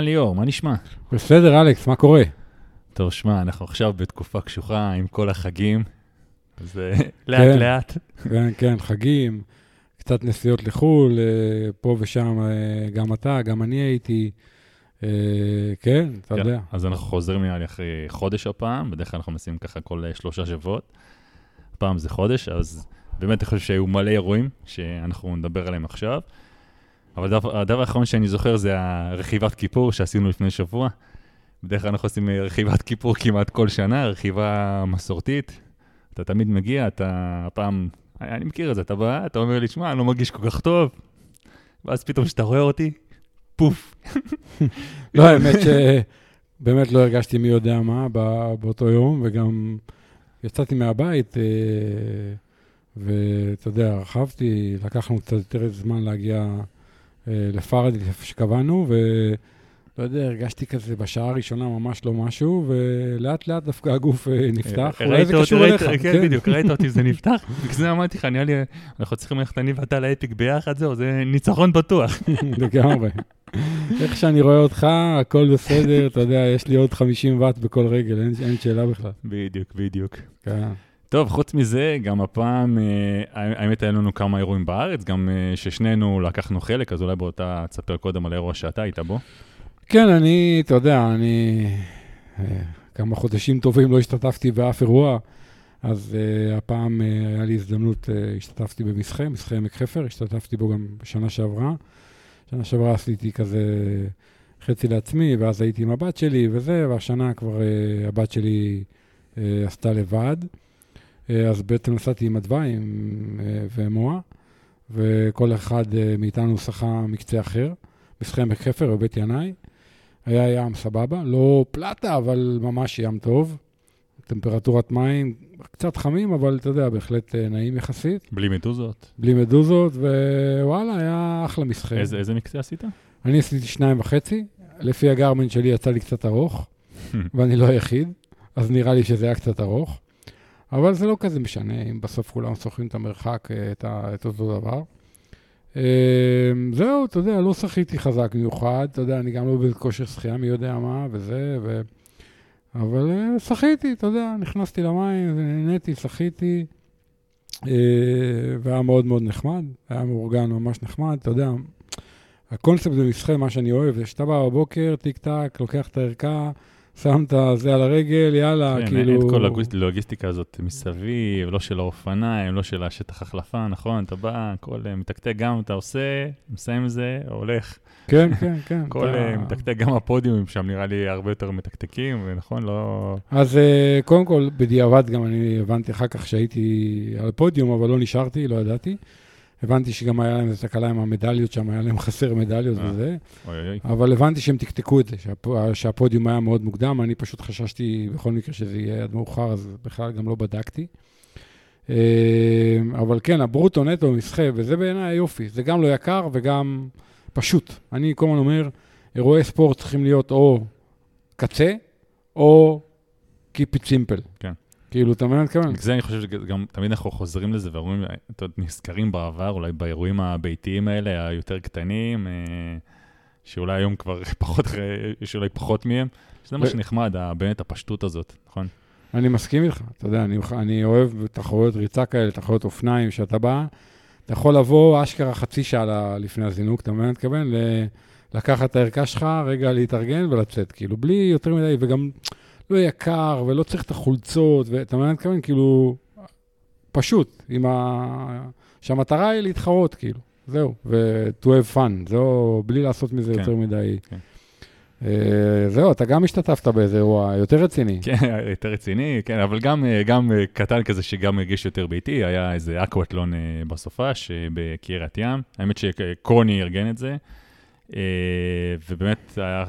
אהלן ליאור, מה נשמע? בסדר, אלכס, מה קורה? טוב, שמע, אנחנו עכשיו בתקופה קשוחה עם כל החגים, אז אה, לאט-לאט. כן, כן, חגים, קצת נסיעות לחו"ל, אה, פה ושם, אה, גם אתה, גם אני הייתי. כן, אתה כן, יודע. אז אנחנו חוזרים נראה לי אחרי חודש הפעם, בדרך כלל אנחנו מנסים ככה כל שלושה שבועות. הפעם זה חודש, אז באמת אני חושב שהיו מלא אירועים שאנחנו נדבר עליהם עכשיו. אבל הדבר, האחרון שאני זוכר זה הרכיבת כיפור שעשינו לפני שבוע. בדרך כלל אנחנו עושים אה, רכיבת כיפור כמעט כל שנה, רכיבה מסורתית. אתה תמיד מגיע, אתה הפעם, אני מכיר את זה, אתה בא, אתה אומר לי, שמע, אני לא מרגיש כל כך טוב. ואז פתאום כשאתה רואה אותי, פוף. לא, האמת שבאמת לא הרגשתי מי יודע מה באותו יום, וגם יצאתי מהבית, אה, ואתה יודע, רכבתי, לקחנו קצת יותר זמן להגיע אה, איפה שקבענו, ולא יודע, הרגשתי כזה בשעה הראשונה ממש לא משהו, ולאט לאט דווקא הגוף אה, נפתח. אולי ראית זה קשור אליך. כן, בדיוק, ראית אותי, זה נפתח. בגלל זה אמרתי לך, נראה לי, אנחנו צריכים ללכת אני ואתה לאפיק ביחד, זהו, זה ניצחון בטוח. לגמרי. איך שאני רואה אותך, הכל בסדר, אתה יודע, יש לי עוד 50 ואט בכל רגל, אין שאלה בכלל. בדיוק, בדיוק. כן. טוב, חוץ מזה, גם הפעם, אה, האמת, היה לנו כמה אירועים בארץ, גם אה, ששנינו לקחנו חלק, אז אולי בוא תספר קודם על האירוע שאתה היית בו. כן, אני, אתה יודע, אני אה, כמה חודשים טובים לא השתתפתי באף אירוע, אז uh, הפעם uh, היה לי הזדמנות, uh, השתתפתי במסחה, מסחה עמק חפר, השתתפתי בו גם בשנה שעברה. שנה שעברה עשיתי כזה חצי לעצמי, ואז הייתי עם הבת שלי וזה, והשנה כבר uh, הבת שלי uh, עשתה לבד. Uh, אז בעצם נסעתי עם uh, ומועה, וכל אחד uh, מאיתנו שחה מקצה אחר, מסחה עמק חפר בבית ינאי. היה ים סבבה, לא פלטה, אבל ממש ים טוב. טמפרטורת מים קצת חמים, אבל אתה יודע, בהחלט אה, נעים יחסית. בלי מדוזות. בלי מדוזות, ווואלה, היה אחלה מסחר. איזה איזה מקצה עשית? אני עשיתי שניים וחצי, לפי הגרמן שלי יצא לי קצת ארוך, ואני לא היחיד, אז נראה לי שזה היה קצת ארוך. אבל זה לא כזה משנה, אם בסוף כולם שוחים את המרחק, אה, את, ה, את אותו דבר. אה, זהו, אתה יודע, לא שחיתי חזק במיוחד, אתה יודע, אני גם לא בכושר שחייה מי יודע מה, וזה, ו... אבל אה, שחיתי, אתה יודע, נכנסתי למים, ונהניתי, שחיתי, אה, והיה מאוד מאוד נחמד, היה מאורגן ממש נחמד, אתה יודע, הקונספט במשחק, מה שאני אוהב, זה שאתה בא בבוקר, טיק טק, לוקח את הערכה, שם את זה על הרגל, יאללה, כן, כאילו... אין את כל הלוגיסטיקה הזאת מסביב, לא של האופניים, לא של השטח החלפה, נכון? אתה בא, הכל אה, מתקתק, גם אתה עושה, מסיים את זה, הולך. כן, כן, כן. הכל אתה- אה, מתקתק, גם הפודיומים שם נראה לי הרבה יותר מתקתקים, ונכון, לא... אז אה, קודם כל, בדיעבד גם אני הבנתי אחר כך שהייתי על הפודיום, אבל לא נשארתי, לא ידעתי. הבנתי שגם היה להם איזו תקלה עם המדליות שם, היה להם חסר מדליות אה. וזה, אוי אוי. אבל הבנתי שהם תקתקו את זה, שהפ- שהפודיום היה מאוד מוקדם, אני פשוט חששתי בכל מקרה שזה יהיה עד מאוחר, אז בכלל גם לא בדקתי. אה, אבל כן, הברוטו נטו מסחה, וזה בעיניי היופי, זה גם לא יקר וגם פשוט. אני כל הזמן אומר, אירועי ספורט צריכים להיות או קצה, או Keep it simple. כן. כאילו, אתה מבין מה אני מתכוון? בגלל זה אני חושב שגם תמיד אנחנו חוזרים לזה ואומרים, אתה יודע, נזכרים בעבר, אולי באירועים הביתיים האלה, היותר קטנים, אה, שאולי היום כבר פחות, יש אולי פחות מהם, שזה מה שנחמד, באמת הפשטות הזאת, נכון? אני מסכים איתך, אתה יודע, אני, אני אוהב תחרויות ריצה כאלה, תחרויות אופניים, שאתה בא, אתה יכול לבוא אשכרה חצי שעה לפני הזינוק, אתה מבין מה מתכוון? לקחת את הערכה שלך, רגע להתארגן ולצאת, כאילו, בלי יותר מדי, וגם לא יקר, ולא צריך את החולצות, ואתה מבין מה אני מתכוון? כאילו, פשוט, עם ה... שהמטרה היא להתחרות, כאילו, זהו, ו-to have fun, זהו, בלי לעשות מזה כן, יותר מדי. כן. אה, זהו, אתה גם השתתפת באיזה אירוע יותר רציני. כן, יותר רציני, כן, אבל גם, אה, גם אה, קטן כזה שגם הרגיש יותר ביתי, היה איזה אקוואטלון בסופש בקריית ים. האמת שקוני ארגן את זה, ובאמת היה,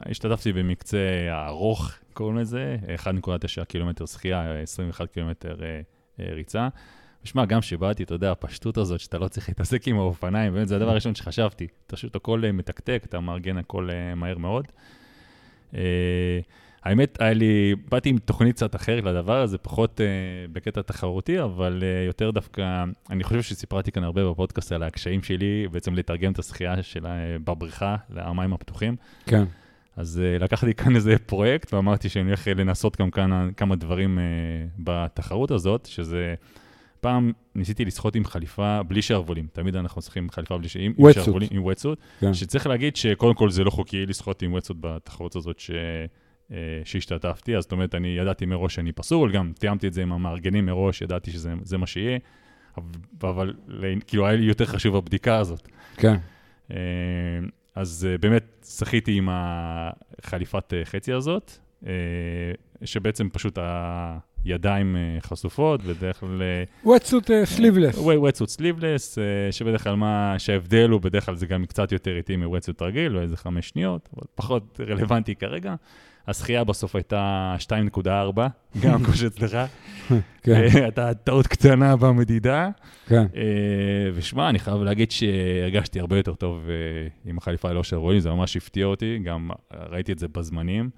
השתתפתי במקצה הארוך, קוראים לזה, 1.9 קילומטר שחייה, 21 קילומטר אה, אה, ריצה. ושמע, גם שבאתי, אתה יודע, הפשטות הזאת, שאתה לא צריך להתעסק עם האופניים, באמת, זה הדבר הראשון שחשבתי. פשוט הכל אה, מתקתק, אתה מארגן הכל אה, מהר מאוד. אה, האמת, היה לי, באתי עם תוכנית קצת אחרת לדבר הזה, פחות uh, בקטע תחרותי, אבל uh, יותר דווקא, אני חושב שסיפרתי כאן הרבה בפודקאסט על הקשיים שלי, בעצם לתרגם את השחייה שלה uh, בבריכה, למים הפתוחים. כן. אז uh, לקחתי כאן איזה פרויקט, ואמרתי שאני הולך לנסות גם כאן כמה דברים uh, בתחרות הזאת, שזה... פעם ניסיתי לשחות עם חליפה בלי שרוולים. תמיד אנחנו עם חליפה בלי עם, עם שרוולים, עם וטסוט. כן. שצריך להגיד שקודם כל זה לא חוקי לשחות עם וטסוט בתחרות הזאת ש... אה, שהשתתפתי, אז זאת אומרת, אני ידעתי מראש שאני פסול, גם תיאמתי את זה עם המארגנים מראש, ידעתי שזה מה שיהיה, אבל כאילו היה לי יותר חשוב הבדיקה הזאת. כן. אה, אז אה, באמת שחיתי עם החליפת חצי הזאת, שבעצם פשוט הידיים חשופות, בדרך כלל... וואטסוט סליבלס. וואטסוט סליבלס, שבדרך כלל מה שההבדל הוא, בדרך כלל זה גם קצת יותר איטי מוואטסוט רגיל, או איזה חמש שניות, אבל פחות רלוונטי כרגע. השחייה בסוף הייתה 2.4, גם כמו שאצלך. כן. אה, הייתה טעות קטנה במדידה. כן. אה, ושמע, אני חייב להגיד שהרגשתי הרבה יותר טוב אה, עם החליפה לא של רועי, זה ממש הפתיע אותי, גם ראיתי את זה בזמנים.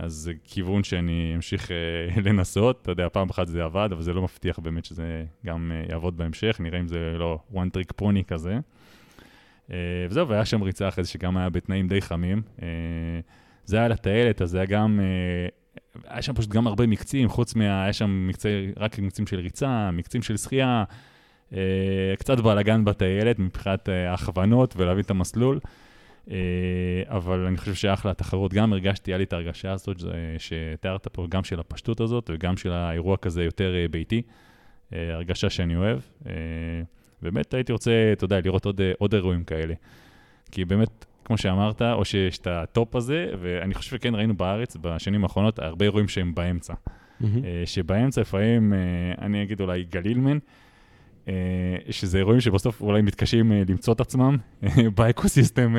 אז זה כיוון שאני אמשיך לנסות. אתה יודע, פעם אחת זה עבד, אבל זה לא מבטיח באמת שזה גם יעבוד בהמשך. נראה אם זה לא one trick pony כזה. וזהו, והיה שם ריצה אחרי זה שגם היה בתנאים די חמים. זה היה לטיילת, אז זה היה גם, אה, היה שם פשוט גם הרבה מקצים, חוץ מה... היה שם מקצי, רק מקצים של ריצה, מקצים של שחייה, אה, קצת בלאגן בטיילת מבחינת אה, ההכוונות ולהבין את המסלול. אבל אני חושב שאחלה התחרות, גם הרגשתי, היה לי את ההרגשה הזאת שתיארת פה, גם של הפשטות הזאת וגם של האירוע כזה יותר ביתי, הרגשה שאני אוהב. באמת הייתי רוצה, אתה יודע, לראות עוד, עוד אירועים כאלה. כי באמת, כמו שאמרת, או שיש את ה top הזה, ואני חושב שכן ראינו בארץ בשנים האחרונות הרבה אירועים שהם באמצע. Mm-hmm. שבאמצע לפעמים, אה, אני אגיד אולי גלילמן, אה, שזה אירועים שבסוף אולי מתקשים למצוא את עצמם באקוסיסטם,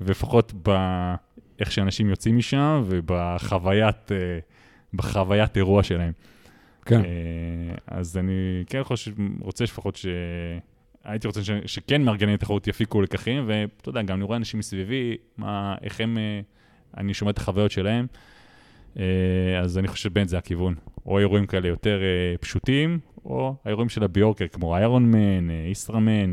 ולפחות באיך שאנשים יוצאים משם ובחוויית בחוויית אירוע שלהם. כן. אז אני כן חושב, רוצה לפחות ש... הייתי רוצה ש, שכן מארגני תחרות יפיקו לקחים, ואתה יודע, גם אני רואה אנשים מסביבי, מה, איך הם, אה, אני שומע את החוויות שלהם, אה, אז אני חושב שבאמת זה הכיוון. או אירועים כאלה יותר אה, פשוטים, או האירועים של הביוקר, כמו Ironman, ישראמן,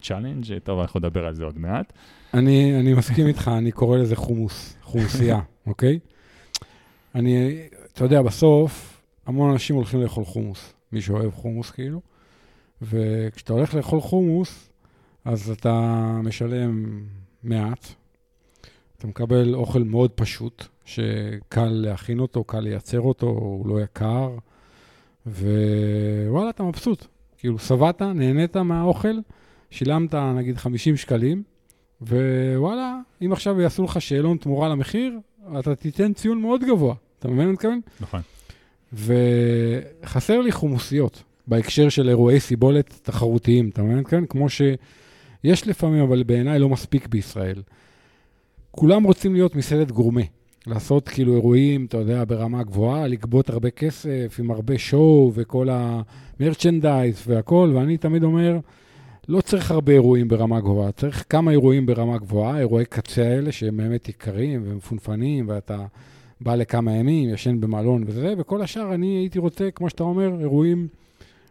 Challenge, טוב, אנחנו נדבר על זה עוד מעט. אני, אני מסכים איתך, אני קורא לזה חומוס, חומוסייה, אוקיי? אני, אתה יודע, בסוף, המון אנשים הולכים לאכול חומוס. מי שאוהב חומוס, כאילו. וכשאתה הולך לאכול חומוס, אז אתה משלם מעט. אתה מקבל אוכל מאוד פשוט, שקל להכין אותו, קל לייצר אותו, הוא לא יקר, ווואלה, אתה מבסוט. כאילו, שבעת, נהנית מהאוכל, שילמת נגיד 50 שקלים, ווואלה, אם עכשיו יעשו לך שאלון תמורה למחיר, אתה תיתן ציון מאוד גבוה. אתה מבין מה אני מתכוון? נכון. וחסר לי חומוסיות. בהקשר של אירועי סיבולת תחרותיים, אתה מבין? כן? כמו שיש לפעמים, אבל בעיניי לא מספיק בישראל. כולם רוצים להיות מסעדת גורמה, לעשות כאילו אירועים, אתה יודע, ברמה גבוהה, לגבות הרבה כסף, עם הרבה שואו וכל המרצ'נדייז והכל, ואני תמיד אומר, לא צריך הרבה אירועים ברמה גבוהה, צריך כמה אירועים ברמה גבוהה, אירועי קצה האלה שהם באמת יקרים ומפונפנים, ואתה בא לכמה ימים, ישן במלון וזה, וכל השאר אני הייתי רוצה, כמו שאתה אומר, אירועים...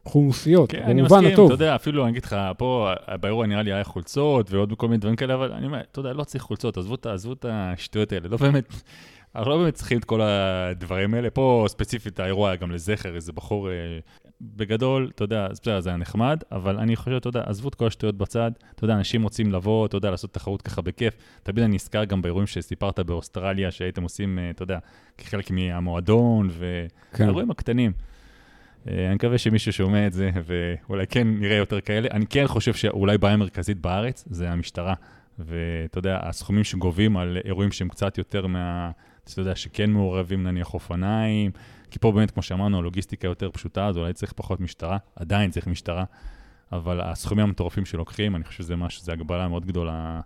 חומוסיות, כן, במובן הטוב. אני מסכים, אתה יודע, אפילו אני אגיד לך, פה באירוע נראה לי היה חולצות ועוד כל מיני דברים כאלה, אבל אני אומר, אתה יודע, לא צריך חולצות, עזבו, את השטויות האלה, לא באמת, אנחנו לא באמת צריכים את כל הדברים האלה. פה ספציפית האירוע היה גם לזכר, איזה בחור, אה, בגדול, אתה יודע, בסדר, זה היה נחמד, אבל אני חושב, אתה יודע, עזבו את כל השטויות בצד, אתה יודע, אנשים רוצים לבוא, אתה יודע, לעשות תחרות ככה בכיף. תמיד אני נזכר גם באירועים שסיפרת באוסטרליה, שהייתם עושים, אה, אתה יודע, כחלק מהמועדון, והאירועים כן. הקטנים. אה, אני מקווה שמישהו שומע את זה, ואולי כן נראה יותר כאלה. אני כן חושב שאולי בעיה מרכזית בארץ זה המשטרה. ואתה יודע, הסכומים שגובים על אירועים שהם קצת יותר מה... אתה יודע, שכן מעורבים נניח אופניים, כי פה באמת, כמו שאמרנו, הלוגיסטיקה יותר פשוטה, אז אולי צריך פחות משטרה, עדיין צריך משטרה, אבל הסכומים המטורפים שלוקחים, אני חושב שזה משהו, זו הגבלה מאוד גדולה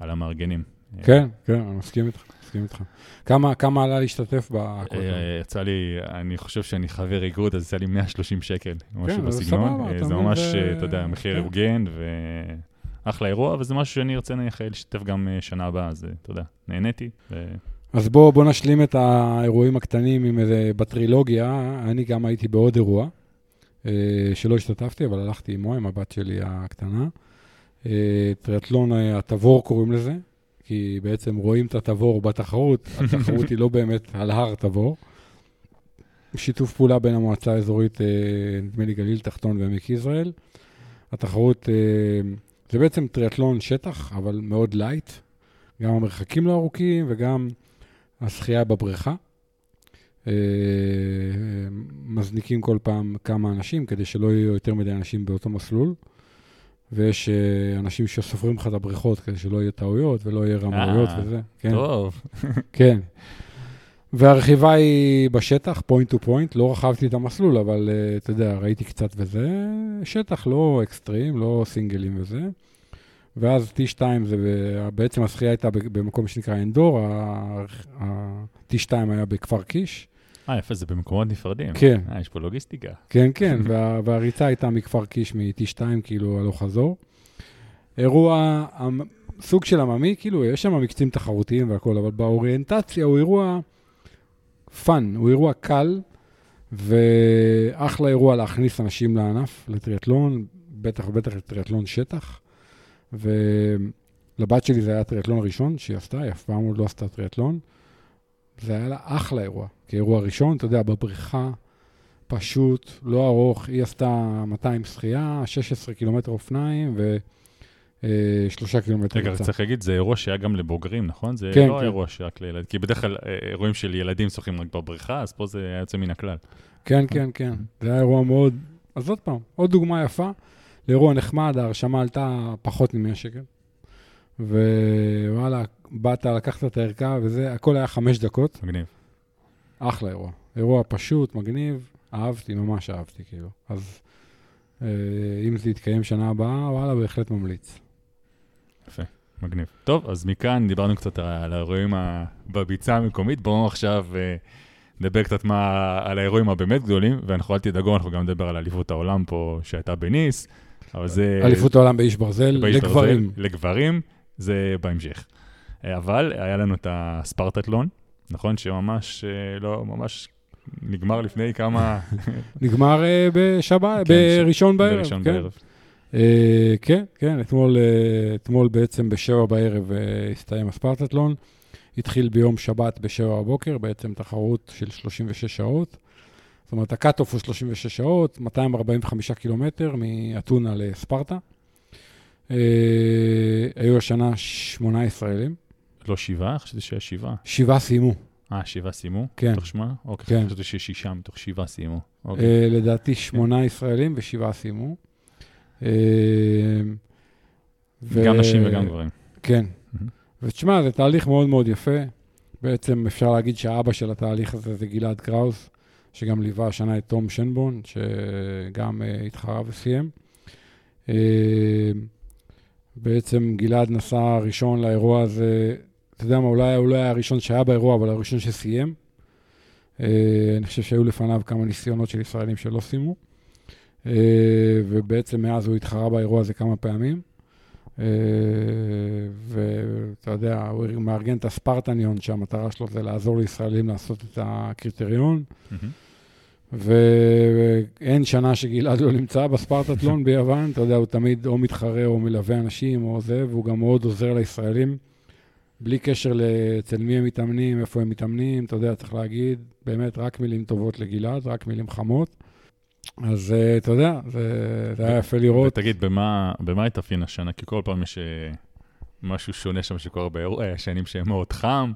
על המארגנים. כן, כן, אני מסכים איתך, מסכים איתך. כמה, כמה עלה להשתתף בקודם? אה, יצא לי, אני חושב שאני חבר איגוד, אז יצא לי 130 שקל, משהו כן, בסגנון. אה, זה ממש, אתה יודע, מחיר כן. הוגן, ואחלה אירוע, וזה משהו שאני ארצה נניח להשתתף גם אה, שנה הבאה, אז אתה יודע, נהניתי. אז בואו בוא נשלים את האירועים הקטנים עם איזה, בטרילוגיה, אני גם הייתי בעוד אירוע, אה, שלא השתתפתי, אבל הלכתי עמו, עם הבת שלי הקטנה. אה, טריאטלון התבור קוראים לזה, כי בעצם רואים את התבור בתחרות, התחרות היא לא באמת על הר תבור. שיתוף פעולה בין המועצה האזורית, אה, נדמה לי גליל תחתון ועמק יזרעאל. התחרות, זה בעצם טריאטלון שטח, אבל מאוד light. גם המרחקים לא ארוכים וגם השחייה בבריכה. אה, מזניקים כל פעם כמה אנשים כדי שלא יהיו יותר מדי אנשים באותו מסלול. ויש אה, אנשים שסופרים לך את הבריכות כדי שלא יהיו טעויות ולא יהיו רמאויות אה, וזה. כן. טוב. כן. והרכיבה היא בשטח, point to point, לא רכבתי את המסלול, אבל אתה יודע, ראיתי קצת וזה, שטח לא אקסטרים, לא סינגלים וזה. ואז T2 זה, בעצם השחייה הייתה במקום שנקרא אנדור, ה-T2 היה בכפר קיש. אה, יפה, זה במקומות נפרדים. כן. אה, יש פה לוגיסטיקה. כן, כן, וה, והריצה הייתה מכפר קיש מ-T2, כאילו, הלוך חזור. אירוע, סוג של עממי, כאילו, יש שם מקצים תחרותיים והכול, אבל באוריינטציה הוא אירוע fun, הוא אירוע קל, ואחלה אירוע להכניס אנשים לענף, לטריאטלון, בטח ובטח לטריאטלון שטח. ולבת שלי זה היה הטריאטלון הראשון שהיא עשתה, היא אף פעם עוד לא עשתה טריאטלון. זה היה לה אחלה אירוע. כאירוע ראשון, אתה יודע, בבריכה, פשוט, לא ארוך, היא עשתה 200 שחייה, 16 קילומטר אופניים ו... שלושה קילומטר. רגע, צריך להגיד, זה אירוע שהיה גם לבוגרים, נכון? זה כן, לא כן. אירוע שרק לילדים, כי בדרך כלל אה, אירועים של ילדים שוחים רק בבריכה, אז פה זה היה יוצא מן הכלל. כן, כן, כן. זה היה אירוע מאוד... אז עוד פעם, עוד דוגמה יפה. לאירוע נחמד, ההרשמה עלתה פחות מ-100 שקל. ווואלה, באת, לקחת את הערכה וזה, הכל היה חמש דקות. מגניב. אחלה אירוע. אירוע פשוט, מגניב, אהבתי, ממש אהבתי, כאילו. אז אה, אם זה יתקיים שנה הבאה, וואלה, בהחלט ממליץ. יפה, מגניב. טוב, אז מכאן דיברנו קצת על האירועים בביצה המקומית. בואו עכשיו אה, נדבר קצת מה, על האירועים הבאמת גדולים, ואנחנו אל תדאגו, אנחנו גם נדבר על אליפות העולם פה שהייתה בניס. אבל זה... אליפות העולם באיש ברזל, באיש לגברים. ברזל, לגברים, זה בהמשך. אה, אבל היה לנו את הספרטטלון, נכון? שממש, אה, לא, ממש נגמר לפני כמה... נגמר uh, בשבת, כן, בראשון בערב. בראשון כן. בערב. Uh, כן, כן, אתמול, uh, אתמול בעצם בשבע בערב uh, הסתיים הספרטטלון. התחיל ביום שבת בשבע בבוקר, בעצם תחרות של 36 שעות. זאת אומרת, ה cut-off הוא 36 שעות, 245 קילומטר מאתונה לספרטה. אה, היו השנה שמונה ישראלים. לא שבעה? חשבתי שהיה שבעה. שבעה סיימו. אה, שבעה סיימו? כן. מתוך שמונה? אוקיי, כן. חשבתי שיש שישה מתוך שבעה סיימו. אוקיי. אה, לדעתי שמונה ישראלים ושבעה סיימו. אה, ו- גם נשים וגם גברים. כן. מהמם. ותשמע, זה תהליך מאוד מאוד יפה. בעצם אפשר להגיד שהאבא של התהליך הזה זה גלעד קראוס, שגם ליווה השנה את תום שנבון, שגם uh, התחרה וסיים. Uh, בעצם גלעד נסע ראשון לאירוע הזה, אתה יודע מה, אולי הוא לא היה הראשון שהיה באירוע, אבל הראשון שסיים. Uh, אני חושב שהיו לפניו כמה ניסיונות של ישראלים שלא סיימו. Uh, ובעצם מאז הוא התחרה באירוע הזה כמה פעמים. Uh, ואתה יודע, הוא מארגן את הספרטניון, שהמטרה שלו זה לעזור לישראלים לעשות את הקריטריון. ואין שנה שגלעד לא נמצא בספרטטלון ביוון, אתה יודע, הוא תמיד או מתחרה או מלווה אנשים או זה, והוא גם מאוד עוזר לישראלים, בלי קשר אצל מי הם מתאמנים, איפה הם מתאמנים, אתה יודע, צריך להגיד, באמת, רק מילים טובות לגלעד, רק מילים חמות. אז אה, אתה יודע, זה, זה היה יפה לראות. ותגיד, במה במה התאפיין השנה? כי כל פעם יש אה, משהו שונה שם שקורה באירוע, אה, שנים שהם מאוד חם.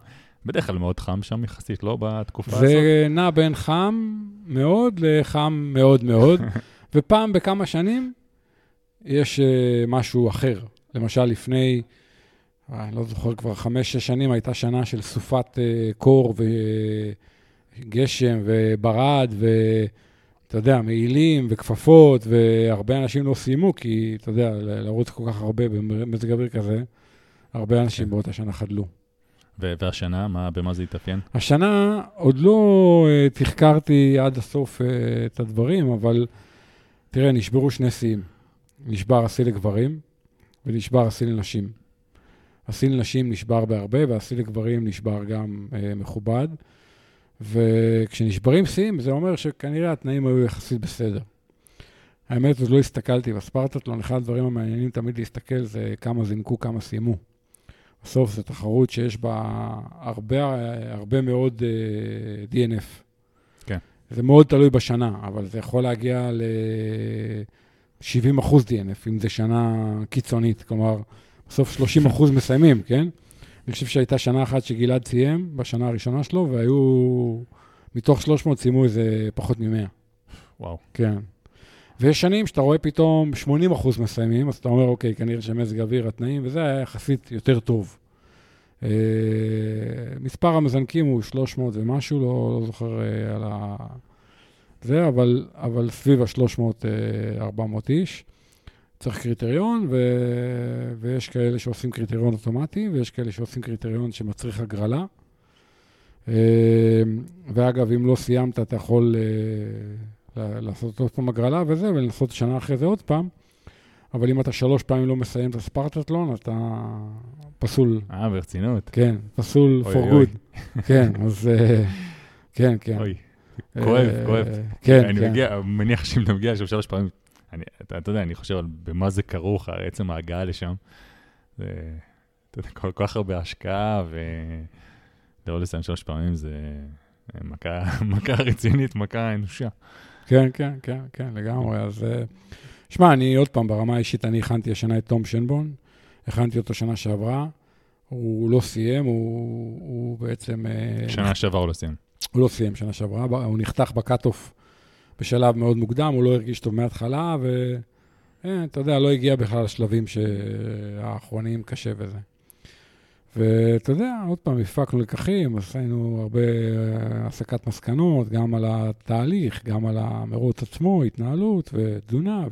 בדרך כלל מאוד חם שם יחסית, לא בתקופה הזאת? זה נע בין חם מאוד לחם מאוד מאוד, ופעם בכמה שנים יש משהו אחר. למשל, לפני, אני לא זוכר, כבר חמש-שש שנים הייתה שנה של סופת uh, קור וגשם וברד, ואתה יודע, מעילים וכפפות, והרבה אנשים לא סיימו, כי אתה יודע, לרוץ כל כך הרבה במזג אוויר כזה, הרבה אנשים כן. באותה שנה חדלו. והשנה, מה, במה זה התאפיין? השנה עוד לא uh, תחקרתי עד הסוף uh, את הדברים, אבל תראה, נשברו שני שיאים. נשבר השיא לגברים ונשבר השיא לנשים. השיא לנשים נשבר בהרבה, והשיא לגברים נשבר גם אה, מכובד. וכשנשברים שיאים, זה אומר שכנראה התנאים היו יחסית בסדר. האמת, עוד לא הסתכלתי בספרטטלון, אחד הדברים המעניינים תמיד להסתכל זה כמה זינקו, כמה סיימו. בסוף זו תחרות שיש בה הרבה, הרבה מאוד uh, DNF. כן. זה מאוד תלוי בשנה, אבל זה יכול להגיע ל-70 אחוז DNF, אם זו שנה קיצונית. כלומר, בסוף 30 אחוז מסיימים, כן? אני חושב שהייתה שנה אחת שגלעד סיים, בשנה הראשונה שלו, והיו, מתוך 300 סיימו איזה פחות מ-100. וואו. כן. ויש שנים שאתה רואה פתאום 80 אחוז מסיימים, אז אתה אומר, אוקיי, כנראה שמזג אוויר, התנאים, וזה היה יחסית יותר טוב. אה, מספר המזנקים הוא 300 ומשהו, לא, לא זוכר אה, על ה... זה, אבל, אבל סביב ה-300-400 אה, איש. צריך קריטריון, ו... ויש כאלה שעושים קריטריון אוטומטי, ויש כאלה שעושים קריטריון שמצריך הגרלה. ואגב, אם לא סיימת, אתה יכול לעשות עוד פעם הגרלה וזה, ולנסות שנה אחרי זה עוד פעם. אבל אם אתה שלוש פעמים לא מסיים את הספרטטלון, אתה פסול. אה, ברצינות. כן, פסול אוי, for אוי. good. כן, אז אה, כן, כן. אוי, כואב, אה, כואב. כן, אני כן. מגיע, מניח שאם אתה מגיע לשם שלוש פעמים, אני- אתה אתה יודע, אני חושב על במה זה כרוך, עצם ההגעה לשם. זה, אתה יודע, כל כך הרבה השקעה, ולא לסיים שלוש פעמים זה מכה מכה רצינית, מכה אנושה. כן, כן, כן, כן, לגמרי. אז אה, שמע, אני עוד פעם, ברמה האישית, אני הכנתי השנה את תום שנבון, הכנתי אותו שנה שעברה, הוא לא סיים, הוא, הוא בעצם... אה, שנה שעברה הוא לא סיים. הוא לא סיים שנה שעברה, הוא נחתך בקאט-אוף בשלב מאוד מוקדם, הוא לא הרגיש טוב מההתחלה, ואתה יודע, לא הגיע בכלל לשלבים האחרונים, קשה וזה. ואתה יודע, עוד פעם, הפקנו לקחים, עשינו הרבה אה, הסקת מסקנות, גם על התהליך, גם על המרוץ עצמו, התנהלות ותזונה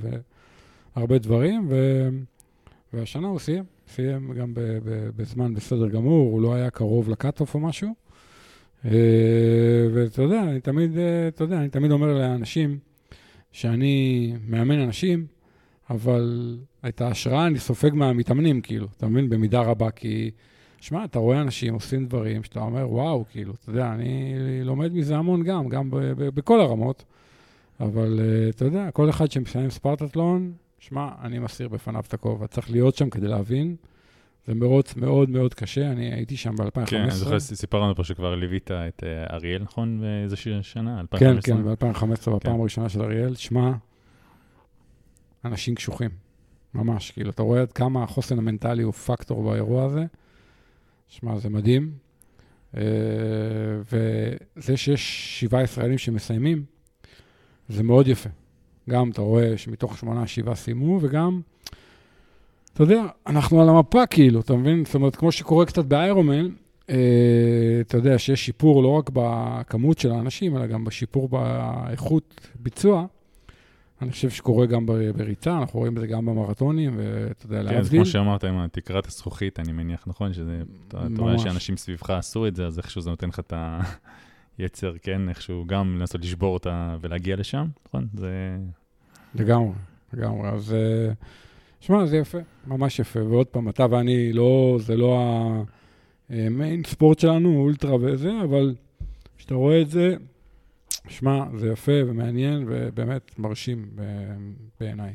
והרבה דברים, ו... והשנה הוא סיים, סיים גם בזמן בסדר גמור, הוא לא היה קרוב לקאט-אוף או משהו. אה, ואתה יודע, אני תמיד, אה, אתה יודע, אני תמיד אומר לאנשים שאני מאמן אנשים, אבל את ההשראה אני סופג מהמתאמנים, כאילו, אתה מבין? במידה רבה, כי, שמע, אתה רואה אנשים עושים דברים שאתה אומר, וואו, כאילו, אתה יודע, אני לומד מזה המון גם, גם ב- ב- בכל הרמות, אבל אה, אתה יודע, כל אחד שמסיים ספרטטלון, שמע, אני מסיר בפניו את הכובע, צריך להיות שם כדי להבין. זה מרוץ מאוד מאוד קשה, אני הייתי שם ב-2015. כן, אני זוכר, סיפרנו פה שכבר ליווית את אה, אריאל, נכון? באיזה שנה? כן, 2015? כן, ב-2015, בפעם כן. הראשונה של אריאל, שמע, אנשים קשוחים, ממש, כאילו, אתה רואה עד כמה החוסן המנטלי הוא פקטור באירוע הזה. שמע, זה מדהים. אה, וזה שיש שבעה ישראלים שמסיימים, זה מאוד יפה. גם אתה רואה שמתוך שמונה, שבעה סיימו, וגם, אתה יודע, אנחנו על המפה כאילו, אתה מבין? זאת אומרת, כמו שקורה קצת באיירומן, אה, אתה יודע שיש שיפור לא רק בכמות של האנשים, אלא גם בשיפור באיכות ביצוע. אני חושב שקורה גם בריצה, אנחנו רואים את זה גם במרתונים, ואתה יודע, כן, אז להבדיל. כמו שאמרת עם תקרת הזכוכית, אני מניח, נכון? שזה, אתה רואה. שאנשים סביבך עשו את זה, אז איכשהו זה נותן לך את היצר, כן? איכשהו גם לנסות לשבור אותה ולהגיע לשם, נכון? זה... לגמרי, לגמרי. אז אה, שמע, זה יפה, ממש יפה. ועוד פעם, אתה ואני, לא, זה לא המיין ספורט שלנו, אולטרה וזה, אבל כשאתה רואה את זה, שמע, זה יפה ומעניין ובאמת מרשים בעיניי.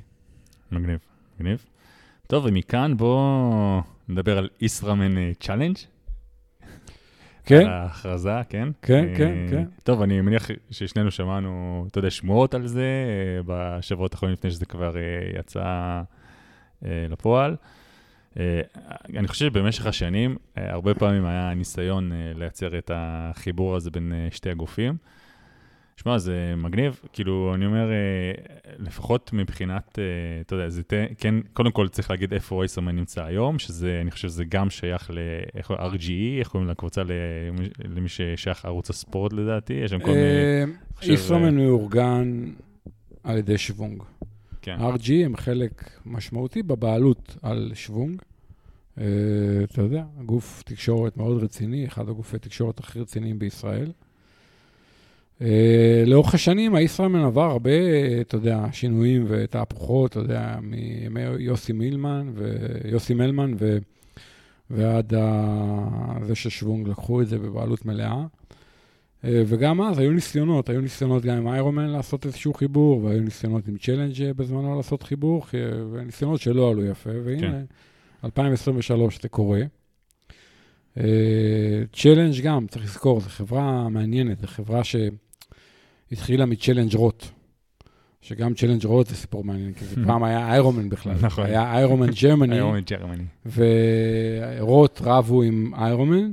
מגניב, מגניב. טוב, ומכאן בואו נדבר על ישראמן Challenge. כן? על ההכרזה, כן? כן, אה, כן, כן. טוב, אני מניח ששנינו שמענו, אתה יודע, שמועות על זה אה, בשבועות האחרונים לפני שזה כבר אה, יצא אה, לפועל. אה, אני חושב שבמשך השנים, אה, הרבה פעמים היה ניסיון אה, לייצר את החיבור הזה בין אה, שתי הגופים. שמע, זה מגניב, כאילו, אני אומר, אה, לפחות מבחינת, אה, אתה יודע, זה ת- כן, קודם כל צריך להגיד איפה רייסרמן נמצא היום, שזה, אני חושב שזה גם שייך ל-RGE, איך קוראים לקבוצה, למי- ששייך ערוץ הספורט לדעתי, יש שם כל מיני, אה, ישראמן מאורגן על ידי שוונג. כן, RG הם חלק משמעותי בבעלות על שוונג. אה, אתה יודע, גוף תקשורת מאוד רציני, אחד הגופי תקשורת הכי רציניים בישראל. אה, לאורך השנים, הישראמן עבר הרבה, אתה יודע, שינויים ותהפוכות, אתה יודע, מימי יוסי מילמן ויוסי מלמן, ו... ועד ה... זה ששוונג לקחו את זה בבעלות מלאה. אה, וגם אז היו ניסיונות, היו ניסיונות גם עם איירומן לעשות איזשהו חיבור, והיו ניסיונות עם צ'לנג' בזמנו לעשות חיבור, וניסיונות שלא עלו יפה, והנה, כן. 2023 זה קורה. צ'לנג' גם, צריך לזכור, זו חברה מעניינת, זו חברה שהתחילה מצ'לנג' רוט. שגם צ'לנג' רוט זה סיפור מעניין, כי זה. פעם היה איירומן בכלל. נכון. היה איירומן ג'רמני. איירומן ג'רמני. ורוט רבו עם Ironman,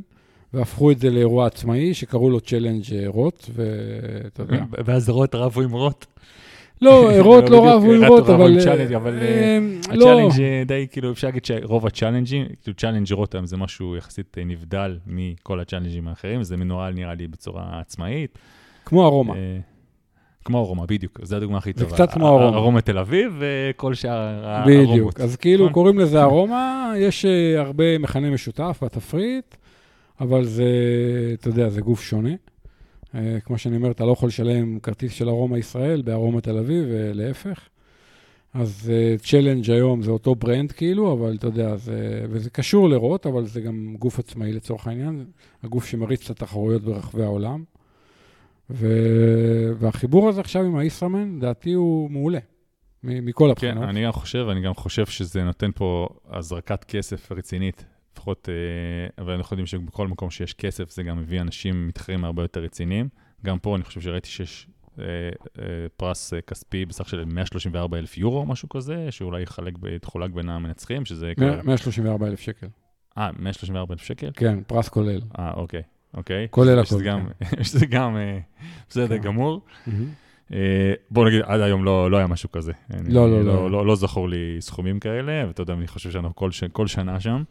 והפכו את זה לאירוע עצמאי, שקראו לו Challenge Roth, ואתה יודע. ואז רוט רבו עם רוט. לא, רוט לא רבו עם רוט, אבל... אבל אה, הצ'אלנג' די, כאילו, אפשר להגיד שרוב הצ'אלנג'ים, כאילו Challenge Roth היום זה משהו יחסית נבדל מכל הצ'אלנג'ים האחרים, זה מנוהל נראה לי בצורה עצמאית. כמו ארומה. אה, כמו ארומה, בדיוק, זו הדוגמה הכי טובה. זה קצת כמו ארומה. ארומה תל אביב וכל שאר הארומות. בדיוק, אז כאילו נכון. קוראים לזה ארומה, יש אה, הרבה מכנה משותף בתפריט, אבל זה, אתה יודע, זה גוף שונה. אה, כמו שאני אומר, אתה לא יכול לשלם כרטיס של ארומה ישראל בארומה תל אביב, ולהפך. אז צ'לנג' uh, היום זה אותו ברנד כאילו, אבל אתה יודע, זה, וזה קשור לרוט, אבל זה גם גוף עצמאי לצורך העניין, הגוף שמריץ את התחרויות ברחבי העולם. ו... והחיבור הזה עכשיו עם הישראמן, לדעתי הוא מעולה, מכל כן, הבחינות. כן, אני גם חושב, אני גם חושב שזה נותן פה הזרקת כסף רצינית. לפחות, אה, אבל אנחנו יודעים שבכל מקום שיש כסף, זה גם מביא אנשים מתחרים הרבה יותר רציניים. גם פה אני חושב שראיתי שיש אה, אה, פרס כספי בסך של 134 אלף יורו, משהו כזה, שאולי יחלק, יתחולק בין המנצחים, שזה... 134 אלף שקל. אה, 134 אלף שקל? כן, פרס כולל. אה, אוקיי. אוקיי? כולל הכל. שזה גם בסדר כן. גמור. בוא נגיד, עד היום לא, לא היה משהו כזה. לא, לא, לא. לא, לא זכור לי סכומים כאלה, ואתה יודע, אני חושב שאנחנו כל, כל שנה שם.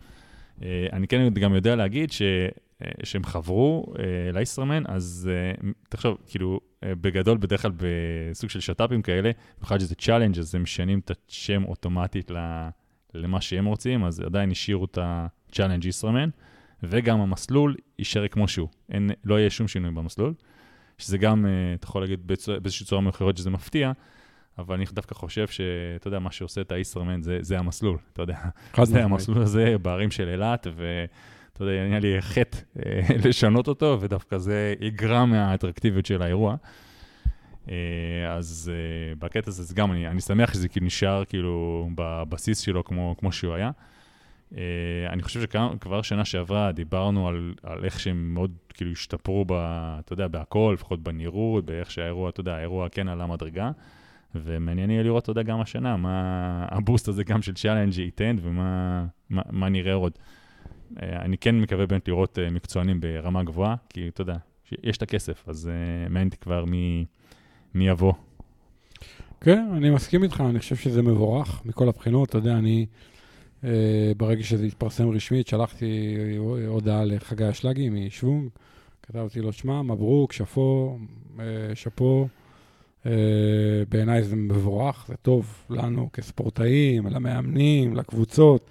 אה, אני כן גם יודע להגיד ש, שהם חברו לישראמן, אז תחשוב, כאילו, בגדול, בדרך כלל בסוג של שת"פים כאלה, במיוחד שזה Challenge, אז הם משנים את השם אוטומטית למה שהם רוצים, אז עדיין השאירו את ה Challenge ישראמן. וגם המסלול יישאר כמו שהוא. אין, לא יהיה שום שינוי במסלול, שזה גם, אה, אתה יכול להגיד באיזושהי צורה מאוחרת שזה מפתיע, אבל אני דווקא חושב שאתה יודע, מה שעושה את הישראמן זה, זה המסלול, אתה יודע. זה המסלול הזה בערים של אילת, ואתה יודע, נהיה לי חטא אה, לשנות אותו, ודווקא זה יגרע מהאטרקטיביות של האירוע. אה, אז בקטע הזה, זה גם, אני, אני שמח שזה כאילו נשאר כאילו בבסיס שלו כמו, כמו שהוא היה. Uh, אני חושב שכבר שנה שעברה דיברנו על, על איך שהם מאוד כאילו השתפרו, ב, אתה יודע, בהכל, לפחות בנראות, באיך שהאירוע, אתה יודע, האירוע כן עלה מדרגה. ומעניין יהיה לראות, אתה יודע, גם השנה, מה הבוסט הזה גם של Challenge ייתן ומה מה, מה נראה עוד. Uh, אני כן מקווה באמת לראות uh, מקצוענים ברמה גבוהה, כי אתה יודע, יש את הכסף, אז uh, מעניין אותי כבר מי, מי יבוא. כן, אני מסכים איתך, אני חושב שזה מבורך מכל הבחינות. אתה יודע, אני... ברגע שזה התפרסם רשמית, שלחתי הודעה לחגי אשלגי משוונג, כתבתי לו, שמע, מברוק, שאפו, שאפו. Uh, בעיניי זה מבורך, זה טוב לנו כספורטאים, למאמנים, לקבוצות,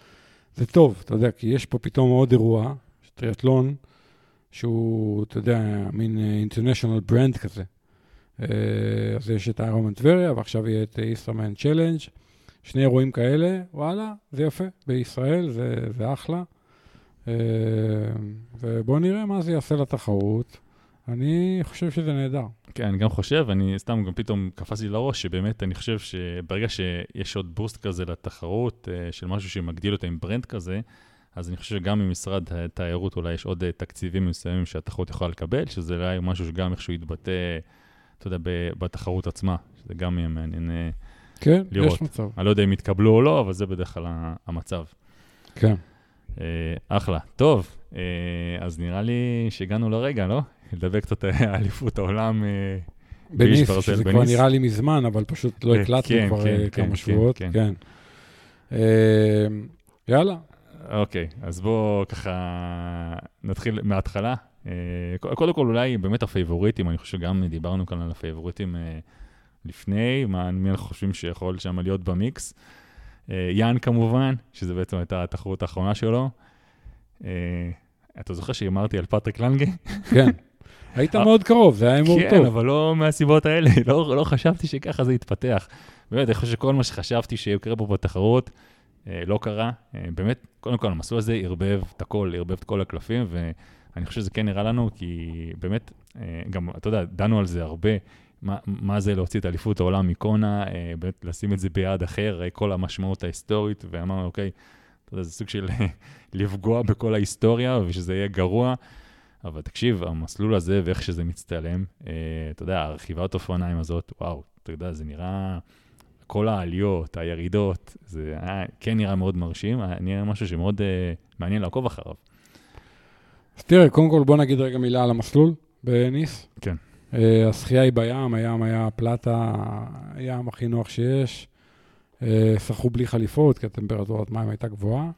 זה טוב, אתה יודע, כי יש פה פתאום עוד אירוע, טריאטלון, שהוא, אתה יודע, מין אינטרנשיונל ברנד כזה. Uh, אז יש את איירומן טבריה, ועכשיו יהיה את איסטרמן צ'לנג'. שני אירועים כאלה, וואלה, זה יפה. בישראל זה, זה אחלה. אה, ובואו נראה מה זה יעשה לתחרות. אני חושב שזה נהדר. כן, אני גם חושב, אני סתם גם פתאום קפץ לי לראש, שבאמת אני חושב שברגע שיש עוד בוסט כזה לתחרות, אה, של משהו שמגדיל אותה עם ברנד כזה, אז אני חושב שגם ממשרד התיירות אולי יש עוד אה, תקציבים מסוימים שהתחרות יכולה לקבל, שזה אולי משהו שגם איכשהו יתבטא, אתה יודע, בתחרות עצמה, שזה גם יהיה מעניין. כן, לראות. יש מצב. אני לא יודע אם יתקבלו או לא, אבל זה בדרך כלל המצב. כן. אה, אחלה. טוב, אה, אז נראה לי שהגענו לרגע, לא? לדבר קצת על אליפות העולם. אה, בניס, שזה כבר נראה לי מזמן, אבל פשוט לא הקלטנו כן, כבר כן, כמה כן, שבועות. כן. כן. יאללה. אוקיי, אז בואו ככה נתחיל מההתחלה. קודם כל, אולי באמת הפייבוריטים, אני חושב שגם דיברנו כאן על הפייבוריטים לפני, מה, מי אנחנו חושבים שיכול שם להיות במיקס. אה, יאן כמובן, שזה בעצם הייתה התחרות האחרונה שלו. אה, אתה זוכר שהימרתי על פטריק לנגה? כן. היית מאוד קרוב, זה היה הימור טוב. כן, אבל לא מהסיבות האלה, לא, לא חשבתי שככה זה יתפתח. באמת, אני חושב שכל מה שחשבתי שיקרה פה בתחרות, אה, לא קרה. אה, באמת, קודם כל, המסלול הזה ערבב את הכל, ערבב את כל הקלפים, ואני חושב שזה כן נראה לנו, כי באמת, אה, גם, אתה יודע, דנו על זה הרבה. מה, מה זה להוציא את אליפות העולם מקונה, אה, באמת לשים את זה ביד אחר, אה, כל המשמעות ההיסטורית, ואמרנו, אוקיי, אתה יודע, זה סוג של לפגוע בכל ההיסטוריה ושזה יהיה גרוע. אבל תקשיב, המסלול הזה ואיך שזה מצטלם, אה, אתה יודע, הרכיבת אופניים הזאת, וואו, אתה יודע, זה נראה, כל העליות, הירידות, זה היה, כן נראה מאוד מרשים, היה נראה משהו שמאוד אה, מעניין לעקוב אחריו. אז תראה, קודם כל בוא נגיד רגע מילה על המסלול בניס. כן. אה, השחייה היא בים, הים היה פלטה, הים הכי נוח שיש. אה, שחו בלי חליפות, כי הטמפרטורת מים הייתה גבוהה.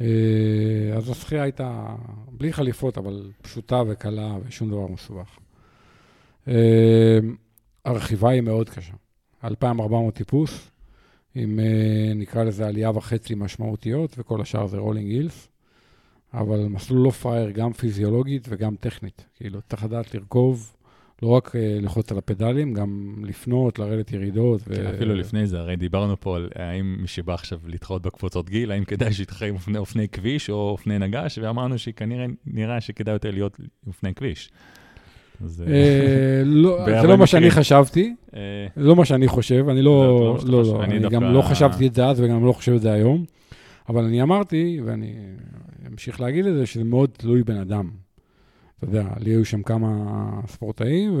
אה, אז השחייה הייתה בלי חליפות, אבל פשוטה וקלה ושום דבר מסובך. אה, הרכיבה היא מאוד קשה. 2,400 טיפוס, עם אה, נקרא לזה עלייה וחצי משמעותיות, וכל השאר זה רולינג הילס. אבל מסלול לא פראייר, גם פיזיולוגית וגם טכנית. כאילו, צריך לדעת לרכוב, לא רק uh, ללחוץ על הפדלים, גם לפנות, לרדת ירידות. כן, ו... אפילו לפני זה, הרי דיברנו פה על האם מי שבא עכשיו להתחרות בקבוצות גיל, האם כדאי שיתחרה עם אופני, אופני כביש או אופני נגש, ואמרנו שכנראה נראה שכדאי יותר להיות אופני כביש. זה אה, לא, לא מה שאני חשבתי, אה, זה לא מה שאני חושב, אני לא, לא, לא, אני גם לא חשבתי את זה אז וגם לא חושב את זה היום, אבל אני אמרתי, ואני אמשיך להגיד את זה, שזה מאוד תלוי בן אדם. אתה יודע, לי היו שם כמה ספורטאים,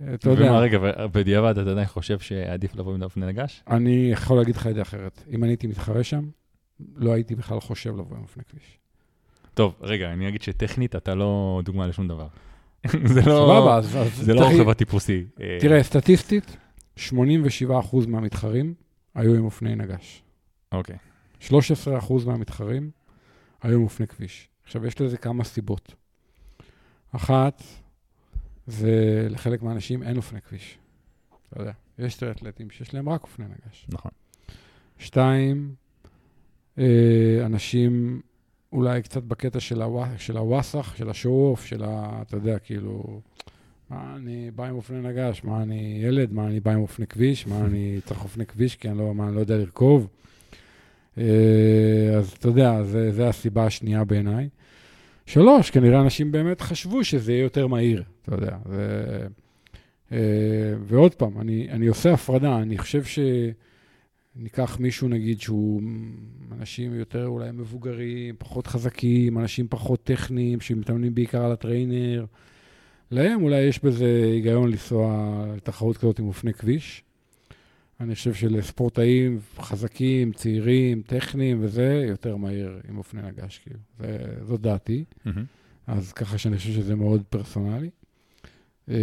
ואתה יודע... ומה, רגע, בדיעבד אתה עדיין חושב שעדיף לבוא עם אופני נגש? אני יכול להגיד לך את זה אחרת. אם אני הייתי מתחרה שם, לא הייתי בכלל חושב לבוא עם אופני כביש. טוב, רגע, אני אגיד שטכנית אתה לא דוגמה לשום דבר. זה לא... סבבה, אז... זה לא רוכב הטיפוסי. אה. תראה, סטטיסטית, 87% מהמתחרים היו עם אופני נגש. אוקיי. 13% מהמתחרים היו עם אופני כביש. עכשיו, יש לזה כמה סיבות. אחת, זה לחלק מהאנשים אין אופני כביש. אתה יודע, יש טריאטלטים שיש להם רק אופני נגש. נכון. שתיים, אה, אנשים אולי קצת בקטע של, הווא, של הוואסאח, של השואו-אוף, של ה... אתה יודע, כאילו, מה אני בא עם אופני נגש, מה אני ילד, מה אני בא עם אופני כביש, מה אני צריך אופני כביש, כי אני לא, מה, אני לא יודע לרכוב. אה, אז אתה יודע, זו הסיבה השנייה בעיניי. שלוש, כנראה אנשים באמת חשבו שזה יהיה יותר מהיר, אתה יודע. ו... אה, ועוד פעם, אני, אני עושה הפרדה, אני חושב שניקח מישהו, נגיד, שהוא אנשים יותר אולי מבוגרים, פחות חזקים, אנשים פחות טכניים, שמתאמנים בעיקר על הטריינר. להם אולי יש בזה היגיון לנסוע לתחרות כזאת עם אופני כביש. אני חושב שלספורטאים חזקים, צעירים, טכניים וזה, יותר מהיר עם אופני נגש, כאילו. זאת דעתי. Mm-hmm. אז ככה שאני חושב שזה מאוד פרסונלי. אה,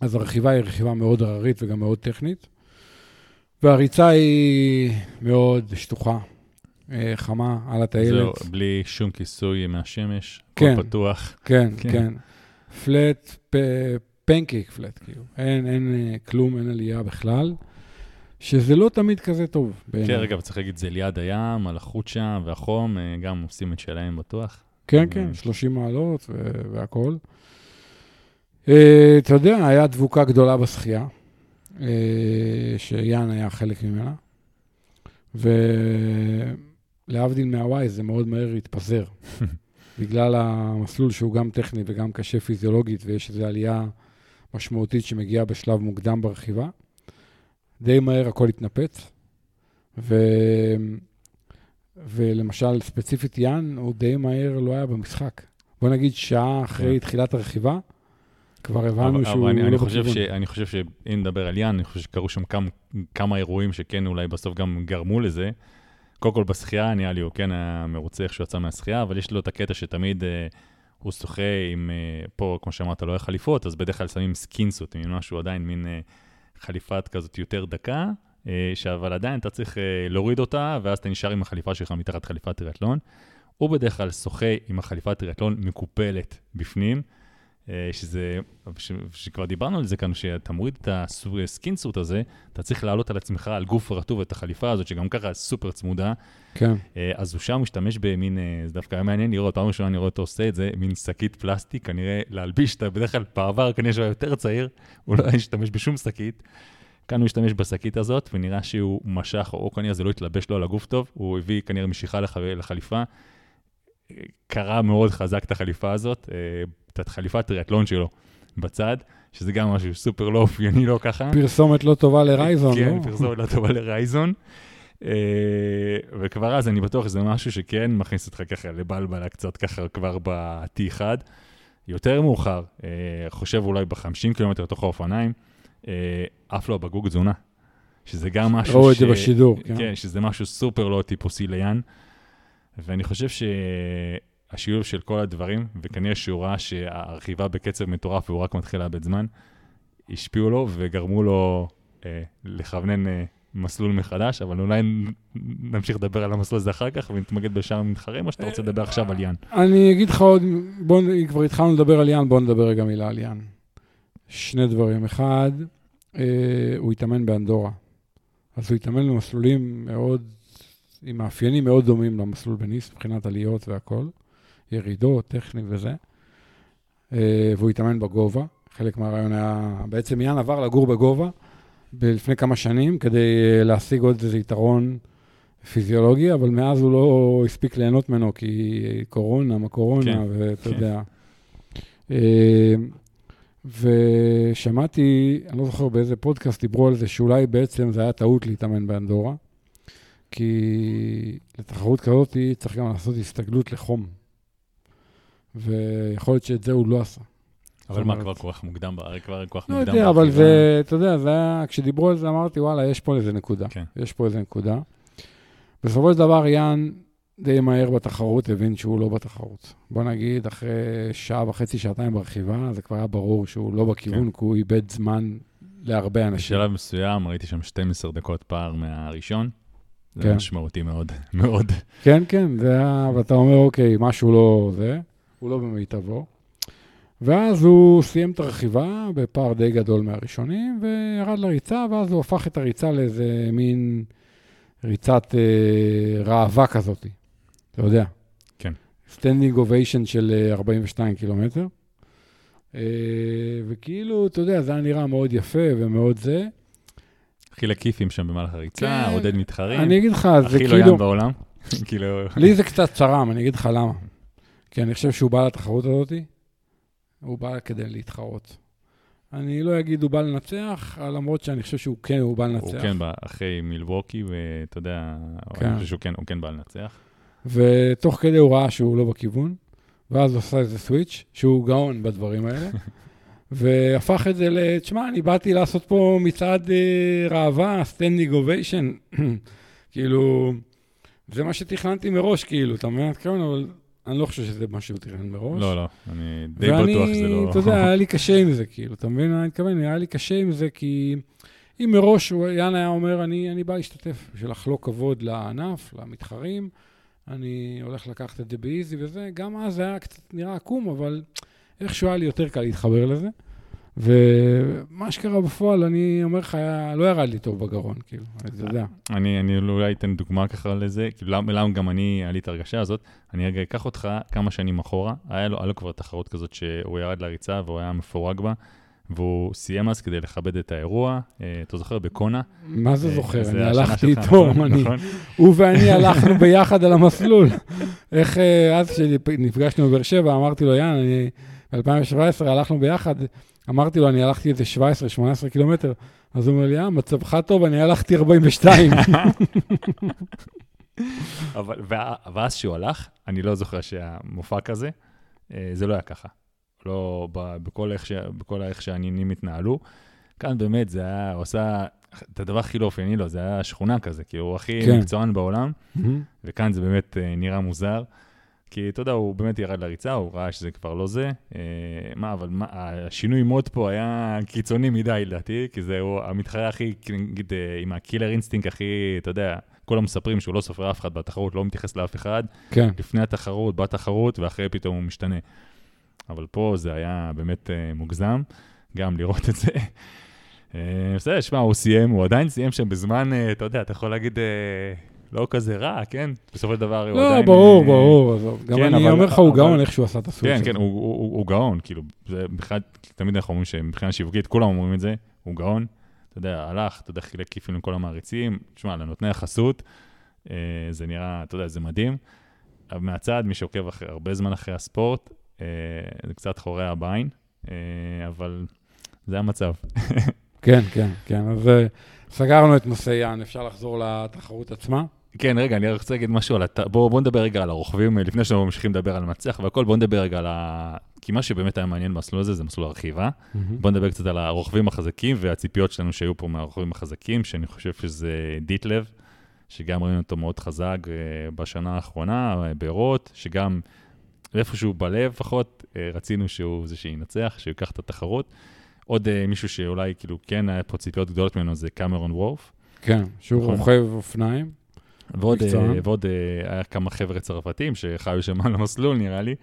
אז הרכיבה היא רכיבה מאוד הררית וגם מאוד טכנית. והריצה היא מאוד שטוחה, אה, חמה, על הטיילת. זהו, בלי שום כיסוי מהשמש, כן, פתוח. כן, כן. כן. פלט, פנקייק פלט, כאילו. אין, אין אה, כלום, אין עלייה בכלל. שזה לא תמיד כזה טוב. כן, רגע, צריך להגיד, זה ליד הים, על החוט שם, והחום, אה, גם עושים את שלהם בטוח. כן, כן, 30 מעלות והכול. אתה יודע, היה דבוקה גדולה בשחייה. אה, שיאן היה חלק ממנה. ולהבדיל מהוואי, זה מאוד מהר התפזר. בגלל המסלול שהוא גם טכני וגם קשה פיזיולוגית, ויש איזו עלייה משמעותית שמגיעה בשלב מוקדם ברכיבה. די מהר הכל התנפץ. ו... ולמשל, ספציפית יאן, הוא די מהר לא היה במשחק. בוא נגיד שעה אחרי כן. תחילת הרכיבה, כבר הבנו שהוא אבל אני, לא אני חושב ש, אני חושב שאם נדבר על יאן, אני חושב שקרו שם כמה, כמה אירועים שכן אולי בסוף גם גרמו לזה. קודם כל בשחייה נראה לי הוא כן היה מרוצה איך שהוא יצא מהשחייה, אבל יש לו את הקטע שתמיד אה, הוא שוחה עם, אה, פה, כמו שאמרת, לא היה חליפות, אז בדרך כלל שמים סקינסות, מין משהו עדיין, מין אה, חליפת כזאת יותר דקה, אה, אבל עדיין אתה צריך להוריד אותה, ואז אתה נשאר עם החליפה שלך מתחת חליפת טריאטלון. הוא בדרך כלל שוחה עם החליפת טריאטלון מקופלת בפנים. אה, שזה, ש, שכבר דיברנו על זה כאן, שאתה מוריד את הסקינסוט הזה, אתה צריך לעלות על עצמך, על גוף רטוב את החליפה הזאת, שגם ככה סופר צמודה. כן. אה, אז הוא שם משתמש במין, אה, זה דווקא היה מעניין לראות, פעם ראשונה אני רואה אותו עושה את זה, מין שקית פלסטיק, כנראה להלביש, אתה בדרך כלל בעבר, כנראה שהוא היה יותר צעיר, הוא לא היה משתמש בשום שקית. כאן הוא השתמש בשקית הזאת, ונראה שהוא משך, או כנראה זה לא התלבש לו על הגוף טוב, הוא הביא כנראה משיכה לח... לחליפה. קרע מאוד חזק את החליפה הזאת, את חליפת טריאטלון שלו בצד, שזה גם משהו סופר לא אופייני לו ככה. פרסומת לא טובה לרייזון, כן, לא? פרסומת לא טובה לרייזון. אה, וכבר אז אני בטוח שזה משהו שכן מכניס אותך ככה לבלבלה קצת ככה כבר ב-T1. יותר מאוחר, אה, חושב אולי ב-50 קילומטר לתוך האופניים, אה, עף לו הבקבוק תזונה. שזה גם משהו ראו את זה בשידור, כן. כן, שזה משהו סופר לא טיפוסי ליאן. ואני חושב שהשילוב של כל הדברים, וכנראה שהוא ראה שהרכיבה בקצב מטורף והוא רק מתחיל לאבד זמן, השפיעו לו וגרמו לו אה, לכוונן אה, מסלול מחדש, אבל אולי נמשיך לדבר על המסלול הזה אחר כך ונתמקד בשאר המתחרים, או שאתה רוצה לדבר עכשיו על יאן? אני אגיד לך עוד, בואו, כבר התחלנו לדבר על יאן, בואו נדבר רגע מילה על יאן. שני דברים. אחד, אה, הוא התאמן באנדורה. אז הוא התאמן במסלולים מאוד, עם מאפיינים מאוד דומים למסלול בניס, מבחינת עליות והכול, ירידות, טכני וזה. אה, והוא התאמן בגובה. חלק מהרעיון היה, בעצם יאן עבר לגור בגובה לפני כמה שנים, כדי אה, להשיג עוד איזה יתרון פיזיולוגי, אבל מאז הוא לא הספיק ליהנות ממנו, כי קורונה, מה קורונה, כן, ואתה כן. יודע. אה, ושמעתי, אני לא זוכר באיזה פודקאסט דיברו על זה, שאולי בעצם זה היה טעות להתאמן באנדורה, כי לתחרות כזאת צריך גם לעשות הסתגלות לחום. ויכול להיות שאת זה הוא לא עשה. אבל מה, כבר כך מוקדם, כבר כך לא מוקדם. יודע, אבל. זה, אתה יודע, זה היה, כשדיברו על זה אמרתי, וואלה, יש פה איזה נקודה. כן. יש פה איזה נקודה. בסופו של דבר, יאן די מהר בתחרות הבין שהוא לא בתחרות. בוא נגיד, אחרי שעה וחצי, שעתיים ברכיבה, זה כבר היה ברור שהוא לא בכיוון, כן. כי הוא איבד זמן להרבה אנשים. בשלב מסוים ראיתי שם 12 דקות פער מהראשון. זה כן. משמעותי מאוד, מאוד. כן, כן, זה היה, ואתה אומר, אוקיי, משהו לא זה, הוא לא במיטבו. ואז הוא סיים את הרכיבה בפער די גדול מהראשונים, וירד לריצה, ואז הוא הפך את הריצה לאיזה מין ריצת אה, ראווה כזאת, אתה יודע. כן. standing ovation של אה, 42 קילומטר. אה, וכאילו, אתה יודע, זה היה נראה מאוד יפה ומאוד זה. הכי כיפים שם במהלך הריצה, כן. עודד מתחרים. אני אגיד לך, זה הכי לא כאילו... ים בעולם. כאילו, לי זה קצת צרם, אני אגיד לך למה. כי אני חושב שהוא בא לתחרות הזאת, הוא בא כדי להתחרות. אני לא אגיד הוא בא לנצח, למרות שאני חושב שהוא כן, הוא בא לנצח. הוא כן בא אחרי מילווקי, ואתה יודע, כן. אני חושב שהוא כן, הוא כן בא לנצח. ותוך כדי הוא ראה שהוא לא בכיוון, ואז הוא עשה איזה switch, שהוא גאון בדברים האלה, והפך את זה ל... תשמע, אני באתי לעשות פה מצעד אה, ראווה, standing ovation. כאילו, זה מה שתכננתי מראש, כאילו, אתה מבין? כן, אבל אני לא חושב שזה מה שהוא תכנן מראש. לא, לא, אני די ואני, בטוח שזה לא... אתה יודע, היה לי קשה עם זה, כאילו, אתה מבין מה אני מתכוון? היה לי קשה עם זה, כי אם מראש יאן היה אומר, אני, אני בא להשתתף, בשביל לחלוק כבוד לענף, למתחרים, אני הולך לקחת את זה באיזי וזה, גם אז זה היה קצת נראה עקום, אבל איכשהו היה לי יותר קל להתחבר לזה. ומה שקרה בפועל, אני אומר לך, לא ירד לי טוב בגרון, כאילו, אתה יודע. אני, אני אולי אתן דוגמה ככה לזה, כאילו למה, גם אני, היה לי את ההרגשה הזאת. אני רגע אקח אותך כמה שנים אחורה, היה לו, היה לו כבר תחרות כזאת שהוא ירד לריצה והוא היה מפורק בה, והוא סיים אז כדי לכבד את האירוע, אה, אתה זוכר, בקונה. מה זה אה, זוכר? אני הלכתי איתו, נכון? נכון? הוא ואני הלכנו ביחד על המסלול. איך אה, אז כשנפגשנו בבאר שבע, אמרתי לו, יאן, אני ב-2017 הלכנו ביחד, אמרתי לו, אני הלכתי איזה 17-18 קילומטר, אז הוא אומר לי, אה, מצבך טוב, אני הלכתי 42. אבל, ואז שהוא הלך, אני לא זוכר שהמופע כזה, אה, זה לא היה ככה. לא בכל איך, ש, בכל איך שהעניינים התנהלו. כאן באמת זה היה, הוא עשה את הדבר הכי לא אופייני לו, זה היה שכונה כזה, כי הוא הכי כן. מקצוען בעולם, וכאן זה באמת אה, נראה מוזר. כי אתה יודע, הוא באמת ירד לריצה, הוא ראה שזה כבר לא זה. אה, מה, אבל מה, השינוי מוד פה היה קיצוני מדי לדעתי, כי זה הוא המתחרה הכי, נגיד, אה, עם ה killer instinct הכי, אתה יודע, כולם מספרים שהוא לא סופר אף אחד בתחרות, לא מתייחס לאף אחד. כן. לפני התחרות, בתחרות, ואחרי פתאום הוא משתנה. אבל פה זה היה באמת אה, מוגזם, גם לראות את זה. בסדר, שמע, הוא סיים, הוא עדיין סיים שם בזמן, אתה יודע, אתה יכול להגיד, לא כזה רע, כן? בסופו של דבר הוא לא, עדיין... ברור, אה, ברור, עזוב. גם כן, אני אומר לך, הוא גאון איך שהוא עשה את הסוויץ' כן, הזה. כן, הוא, גאון, כאילו, זה בכלל, תמיד אנחנו אומרים שמבחינה שיווקית, כולם אומרים את זה, הוא גאון. אתה יודע, הלך, אתה יודע, חילק כיפים לכל המעריצים. תשמע, לנותני החסות, אה, זה נראה, אתה יודע, זה מדהים. אבל מהצד, מי שעוקב אחרי, הרבה זמן אחרי הספורט, אה, זה קצת חורע בעין, אבל זה המצב. כן, כן, כן. אז סגרנו את נושא יאן, אפשר לחזור לתחרות עצמה? כן, רגע, אני רוצה להגיד משהו על... הת... בואו בוא נדבר רגע על הרוכבים, לפני שאנחנו ממשיכים לדבר על המנצח והכל, בואו נדבר רגע על ה... כי מה שבאמת היה מעניין במסלול הזה זה מסלול הרכיבה. בואו נדבר קצת על הרוכבים החזקים והציפיות שלנו שהיו פה מהרוכבים החזקים, שאני חושב שזה דיטלב, שגם ראינו אותו מאוד חזק אה, בשנה האחרונה, אה, בארות, שגם איפשהו בלב לפחות, אה, רצינו שהוא זה שינצח, שהוא ייקח את התחרות. עוד מישהו שאולי כאילו כן היה פה ציפיות גדולות ממנו זה קמרון וורף. כן, שהוא נכון. רוכב אופניים. ועוד. אה, ועוד אה, היה כמה חבר'ה צרפתים שחיו שם על המסלול, נראה לי.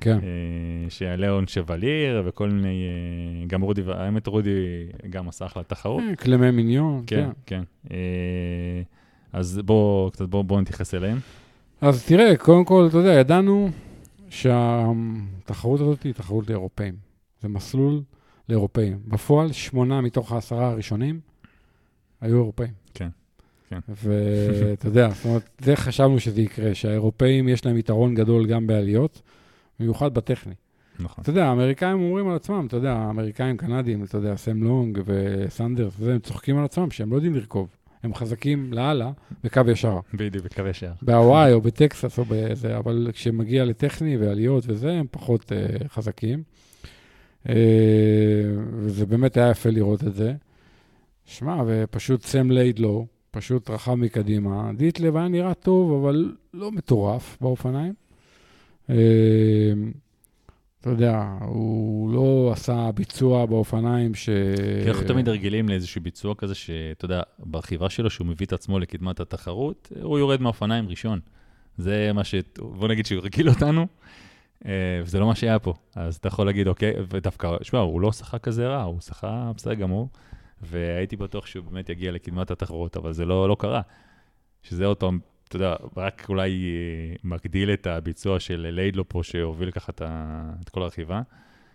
כן, אה, שהיה ליאון שווליר וכל מיני, אה, גם רודי, האמת רודי גם עשה אחלה תחרות. קלמי מיניון, כן, כן. כן. אה, אז בואו בואו בוא נתייחס אליהם. אז תראה, קודם כל, אתה יודע, ידענו שהתחרות הזאת היא תחרות לאירופאים. זה מסלול לאירופאים. בפועל, שמונה מתוך העשרה הראשונים היו אירופאים. כן. ואתה יודע, זאת אומרת, זה חשבנו שזה יקרה, שהאירופאים יש להם יתרון גדול גם בעליות, במיוחד בטכני. נכון. אתה יודע, האמריקאים אומרים על עצמם, אתה יודע, האמריקאים, קנדים, אתה יודע, סם לונג וסנדרס, וזה, הם צוחקים על עצמם שהם לא יודעים לרכוב. הם חזקים לאללה בקו ישר. בדיוק, בקווי שער. בהוואי או בטקסס או בזה, אבל כשמגיע לטכני ועליות וזה, הם פחות uh, חזקים. Uh, וזה באמת היה יפה לראות את זה. שמע, ופשוט סם ליידלו, פשוט רכב מקדימה. דיטלב היה נראה טוב, אבל לא מטורף באופניים. Uh, אתה יודע, הוא לא עשה ביצוע באופניים ש... כי אנחנו תמיד רגילים לאיזשהו ביצוע כזה, שאתה יודע, ברכיבה שלו, שהוא מביא את עצמו לקדמת התחרות, הוא יורד מהאופניים ראשון. זה מה ש... בוא נגיד שהוא הרגיל אותנו, אה, וזה לא מה שהיה פה. אז אתה יכול להגיד, אוקיי, ודווקא, שמע, הוא לא שחק כזה רע, הוא שחק בסדר גמור, והייתי בטוח שהוא באמת יגיע לקדמת התחרות, אבל זה לא, לא קרה. שזה עוד פעם, אתה יודע, רק אולי אה, מגדיל את הביצוע של ליידלו פה, שהוביל ככה את, ה... את כל הרכיבה.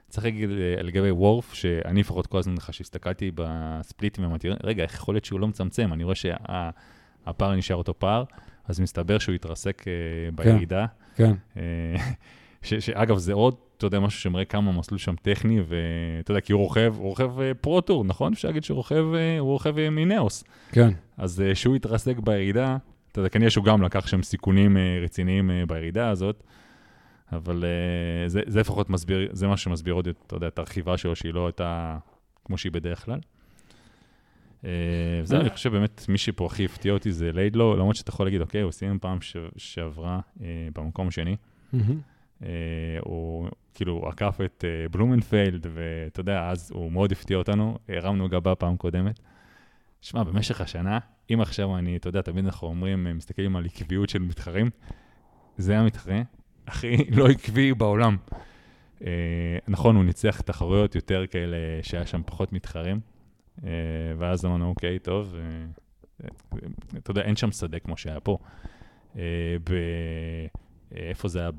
צריך להגיד אה, לגבי וורף, שאני לפחות כל הזמן ככה שהסתכלתי בספליטים, אמרתי, רגע, איך יכול להיות שהוא לא מצמצם? אני רואה שהפער נשאר אותו פער, אז מסתבר שהוא התרסק אה, בירידה. כן, אה, ש, שאגב, זה עוד, אתה יודע, משהו שמראה כמה המסלול שם טכני, ואתה יודע, כי הוא רוכב, הוא רוכב אה, פרו-טור, נכון? אפשר להגיד שהוא רוכב, אה, הוא רוכב אה, מנאוס. כן. אז שהוא התרסק בירידה, אתה יודע, כנראה שהוא גם לקח שם סיכונים רציניים בירידה הזאת, אבל זה, זה לפחות מסביר, זה מה שמסביר עוד, אתה יודע, את הרכיבה שלו, שהיא לא הייתה כמו שהיא בדרך כלל. וזהו, אני חושב באמת, מי שפה הכי הפתיע אותי זה ליידלו, למרות שאתה יכול להגיד, אוקיי, הוא סיים פעם שעברה במקום השני. אה, הוא כאילו עקף את אה, בלומנפלד, ואתה יודע, אז הוא מאוד הפתיע אותנו, הרמנו גבה פעם קודמת. שמע, במשך השנה, אם עכשיו אני, אתה יודע, תמיד אנחנו אומרים, אה, מסתכלים על עקביות של מתחרים, זה המתחרה הכי לא עקבי בעולם. נכון, הוא ניצח תחרויות יותר כאלה שהיה שם פחות מתחרים, ואז אמרנו, אוקיי, טוב, אתה יודע, אין שם שדה כמו שהיה פה. אה. אה, איפה זה היה?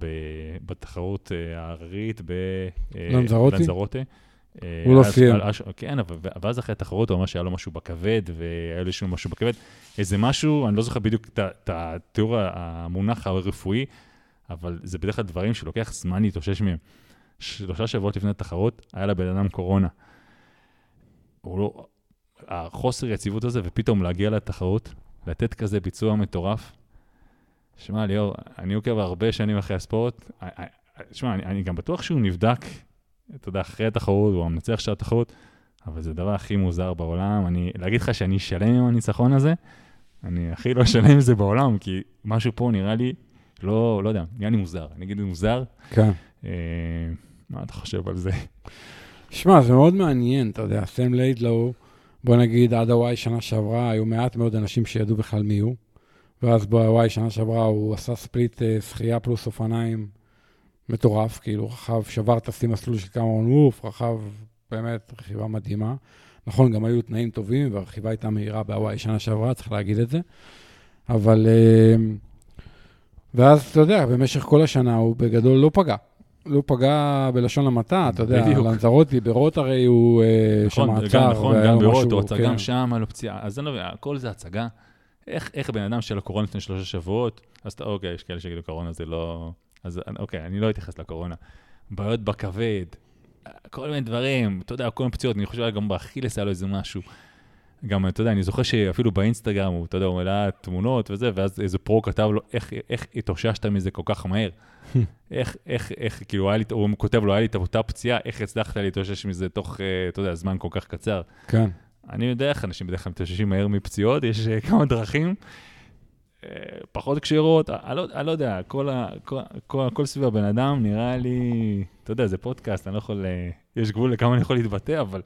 בתחרות אה, ההררית. אה, לנזרוטי? לנזרוטה. אה, הוא לא סיים. כן, ואז אחרי התחרות הוא אמר שהיה לו משהו בכבד, והיה לו איזשהו משהו בכבד. איזה משהו, אני לא זוכר בדיוק את התיאור המונח הרפואי, אבל זה בדרך כלל דברים שלוקח זמן להתאושש מהם. שלושה שבועות לפני התחרות, היה לבן אדם קורונה. הוא לא... החוסר יציבות הזה, ופתאום להגיע לתחרות, לתת כזה ביצוע מטורף. שמע, ליאור, אני עוקב הרבה שנים אחרי הספורט. שמע, אני, אני גם בטוח שהוא נבדק, אתה יודע, אחרי התחרות, הוא המנצח של התחרות, אבל זה הדבר הכי מוזר בעולם. אני, להגיד לך שאני שלם עם הניצחון הזה, אני הכי לא שלם עם זה בעולם, כי משהו פה נראה לי, לא, לא יודע, נראה לי מוזר. אני אגיד מוזר, כן. אה, מה אתה חושב על זה? שמע, זה מאוד מעניין, אתה יודע, סם ליידלו, בוא נגיד, עד הוואי שנה שעברה, היו מעט מאוד אנשים שידעו בכלל מי הוא, ואז בוואי שנה שעברה הוא עשה ספליט אה, שחייה פלוס אופניים מטורף, כאילו רכב, שבר את השיא מסלול של קמרון ווף, רכב באמת רכיבה מדהימה. נכון, גם היו תנאים טובים, והרכיבה הייתה מהירה בהוואי שנה שעברה, צריך להגיד את זה. אבל... אה, ואז, אתה יודע, במשך כל השנה הוא בגדול לא פגע. לא פגע בלשון המעטה, אתה יודע. לנזרוטי, ברוט הרי הוא אה, שם נכון, עצר. גם נכון, גם לו ברוטו, משהו, הצגה כן. גם שם, היה לו פציעה. אז אני לא מבין, הכל זה הצגה. איך, איך בן אדם של הקורונה לפני שלושה שבועות, אז אתה, אוקיי, יש כאלה שיגידו קורונה זה לא... אז אוקיי, אני לא אתייחס לקורונה. בעיות בכבד, כל מיני דברים, אתה יודע, כל מיני פציעות, אני חושב גם באכילס היה לו איזה משהו. גם, אתה יודע, אני זוכר שאפילו באינסטגרם, הוא, אתה יודע, הוא העלה תמונות וזה, ואז איזה פרו כתב לו, איך, איך התאוששת מזה כל כך מהר? איך, איך, איך, כאילו, היה לי, הוא כותב לו, היה לי את אותה פציעה, איך הצלחת להתאושש מזה תוך, אה, אתה יודע, זמן כל כך קצר? כן. אני יודע איך אנשים בדרך כלל מתאוששים מהר מפציעות, יש אה, כמה דרכים. אה, פחות קשירות, אני לא, אני לא יודע, כל, ה, כל, כל, כל סביב הבן אדם נראה לי, אתה יודע, זה פודקאסט, אני לא יכול, אה, יש גבול לכמה אני יכול להתבטא, אבל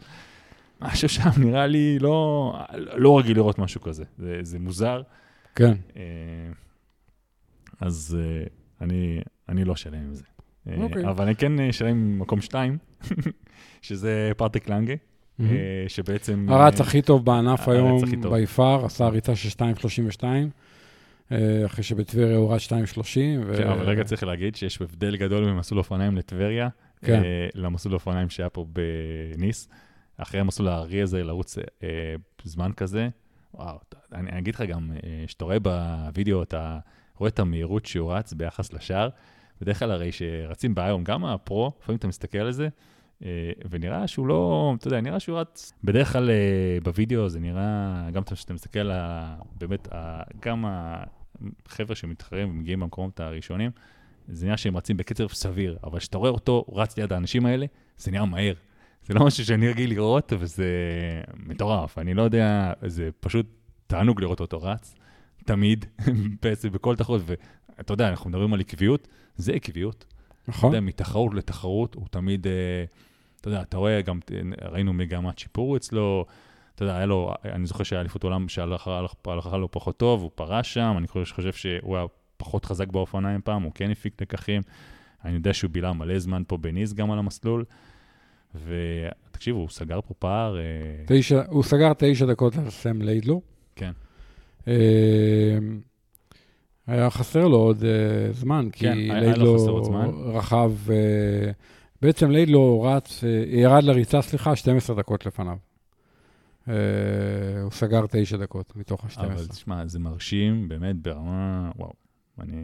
משהו שם נראה לי לא, לא רגיל לראות משהו כזה, זה, זה מוזר. כן. אה, אז אה, אני, אני לא שלם עם זה. אה, אוקיי. אבל אני כן אה, שלם עם מקום שתיים, שזה פרטק לנגה, אה, שבעצם... הרץ אה, הכי טוב בענף הרץ היום. ביפר, עשה ריצה של 2.32, אה, אחרי שבטבריה הוא רץ 2.30. ו- כן, אבל רגע צריך להגיד שיש הבדל גדול ממסלול אופניים לטבריה, כן. אה, למסלול אופניים שהיה פה בניס. אחרי המסלול הארי הזה, לרוץ אה, זמן כזה, וואו, אני, אני אגיד לך גם, אה, שאתה רואה בווידאו, אתה רואה את המהירות שהוא רץ ביחס לשער. בדרך כלל הרי שרצים באיום, גם הפרו, לפעמים אתה מסתכל על זה, אה, ונראה שהוא לא, אתה יודע, נראה שהוא רץ. בדרך כלל אה, בווידאו זה נראה, גם כשאתה מסתכל על ה... באמת, ה- גם החבר'ה שמתחרים ומגיעים במקומות הראשונים, זה נראה שהם רצים בקצב סביר, אבל כשאתה רואה אותו רץ ליד האנשים האלה, זה נראה מהר. זה לא משהו שאני רגיל לראות, וזה מטורף. אני לא יודע, זה פשוט תענוג לראות אותו רץ, תמיד, בעצם בכל תחרות, ואתה יודע, אנחנו מדברים על עקביות, זה עקביות. אתה נכון. יודע, מתחרות לתחרות, הוא תמיד, אה, אתה יודע, אתה רואה, גם ראינו מגמת שיפור אצלו, אתה יודע, היה לו, אני זוכר שהיה אליפות עולם שהלכה לו פחות טוב, הוא פרש שם, אני חושב, שהוא היה פחות חזק באופניים פעם, הוא כן הפיק לקחים. אני יודע שהוא בילה מלא זמן פה בניס גם על המסלול, ותקשיבו, הוא סגר פה פער, אה, תשע, הוא סגר תשע דקות על סם ליידלו. כן. אה, היה חסר לו עוד אה, זמן, כי כן, ליידלו חסר בעצם ליידלו רץ, אה, ירד לריצה, סליחה, 12 דקות לפניו. אה, הוא סגר תשע דקות מתוך ה-12. אבל תשמע, זה מרשים, באמת, ברמה, וואו, אני,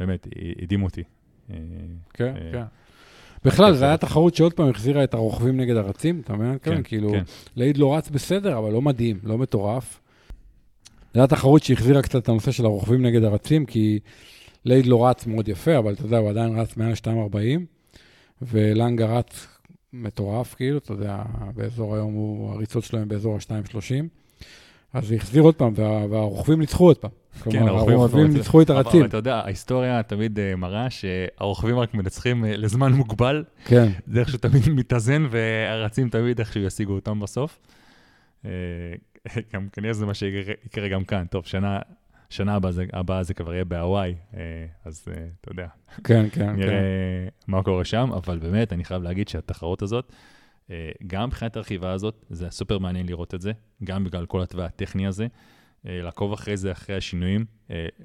באמת, הדהים אותי. אה, כן, כן. בכלל, זו הייתה. תחרות שעוד פעם החזירה את הרוכבים נגד הרצים, אתה מבין? כן, כן, כאילו, כן. לייד לא רץ בסדר, אבל לא מדהים, לא מטורף. זו הייתה תחרות שהחזירה קצת את הנושא של הרוכבים נגד הרצים, כי לייד לא רץ מאוד יפה, אבל אתה יודע, הוא עדיין רץ מעל 240, ולנגה רץ מטורף, כאילו, אתה יודע, באזור היום, הוא, הריצות שלו הם באזור ה-230. אז זה החזיר עוד פעם, וה, והרוכבים ניצחו עוד פעם. כלומר, הרוכבים הרוכבים ניצחו את הרצים. אבל אתה יודע, ההיסטוריה תמיד אה, מראה שהרוכבים רק מנצחים אה, לזמן מוגבל, כן, זה איכשהו תמיד מתאזן, והרצים תמיד איכשהו ישיגו אותם בסוף. אה, גם כנראה זה מה שיקרה גם כאן. טוב, שנה... שנה הבאה זה, כבר יהיה בהוואי, אה, אז אה, אתה יודע, כן, כן, נראה כן. מה קורה שם, אבל באמת, אני חייב להגיד שהתחרות הזאת, אה, גם מבחינת הרכיבה הזאת, זה סופר מעניין לראות את זה, גם בגלל כל התוואי הטכני הזה. לעקוב אחרי זה, אחרי השינויים,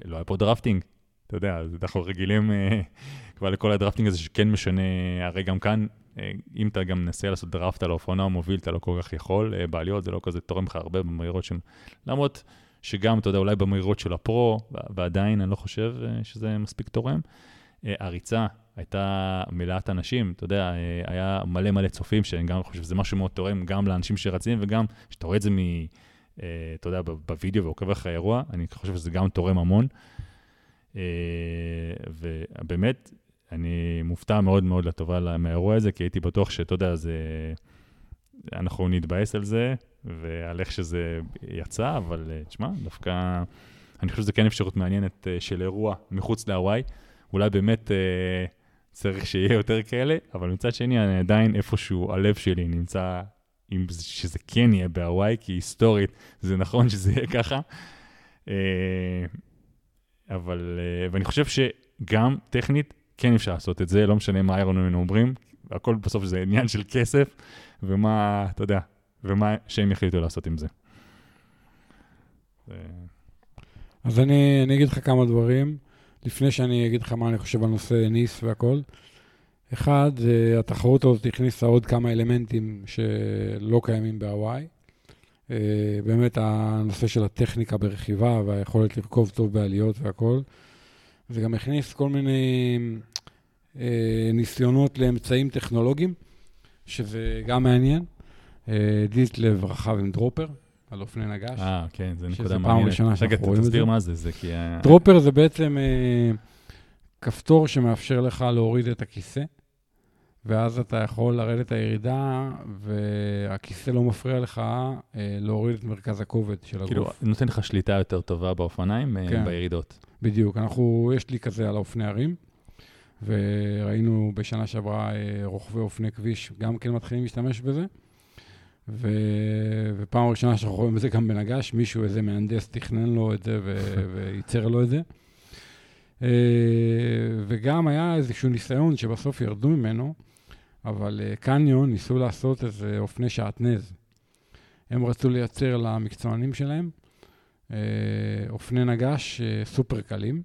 לא היה פה drafting. אתה יודע, אנחנו רגילים כבר לכל ה drafting הזה שכן משנה, הרי גם כאן, אם אתה גם מנסה לעשות דרפט על האופנוע מוביל, אתה לא כל כך יכול, בעליות זה לא כזה תורם לך הרבה במהירות של... למרות שגם, אתה יודע, אולי במהירות של הפרו, ועדיין אני לא חושב אה, שזה מספיק תורם. אה, הריצה הייתה מלאת אנשים, אתה יודע, אה, היה מלא מלא צופים, שאני גם חושב שזה משהו מאוד תורם גם לאנשים שרצים, וגם שאתה רואה את זה מ... אתה יודע, בווידאו ועוקב אחרי האירוע, אני חושב שזה גם תורם המון. ובאמת, אני מופתע מאוד מאוד לטובה מהאירוע הזה, כי הייתי בטוח שאתה יודע, זה... אנחנו נתבאס על זה, ועל איך שזה יצא, אבל אה, תשמע, דווקא... אני חושב שזה כן אפשרות מעניינת אה, של אירוע מחוץ להוואי. אולי באמת אה, צריך שיהיה יותר כאלה, אבל מצד שני, אני עדיין איפשהו, הלב שלי נמצא זה- שזה כן יהיה בהוואי, כי היסטורית זה נכון שזה יהיה ככה. אה, אבל, אה, ואני חושב שגם טכנית כן אפשר לעשות את זה, לא משנה מה איירונמן אומרים, הכל בסוף זה עניין של כסף, ומה, אתה יודע, ומה שהם יחליטו לעשות עם זה. אז אני, אני אגיד לך כמה דברים, לפני שאני אגיד לך מה אני חושב על נושא ניס והכל. אחד, אה, התחרות הזאת הכניסה עוד כמה אלמנטים שלא קיימים בהוואי. אה, באמת הנושא של הטכניקה ברכיבה והיכולת לרכוב טוב בעליות והכול. זה גם הכניס כל מיני אה, ניסיונות לאמצעים טכנולוגיים, שזה גם מעניין. דיסלב רכב עם דרופר, על אופני נגש. אה, כן, זה נקודה מעניינת. שזה פעם ראשונה שאנחנו רואים את זה. תסביר מה זה, זה כי... דרופר זה בעצם כפתור שמאפשר לך להוריד את הכיסא. ואז אתה יכול לרדת את הירידה, והכיסא לא מפריע לך אה, להוריד את מרכז הכובד של הגוף. כאילו, נותן לך שליטה יותר טובה באופניים אה, כן, בירידות. בדיוק. אנחנו, יש לי כזה על האופני הרים, וראינו בשנה שעברה אה, רוכבי אופני כביש, גם כן מתחילים להשתמש בזה. ו... ופעם ראשונה שאנחנו רואים את זה גם בנגש, מישהו, איזה מהנדס, תכנן לו את זה ו... וייצר לו את זה. וגם היה איזשהו ניסיון שבסוף ירדו ממנו, אבל uh, קניון ניסו לעשות איזה אופני שעטנז. הם רצו לייצר למקצוענים שלהם uh, אופני נגש סופר קלים.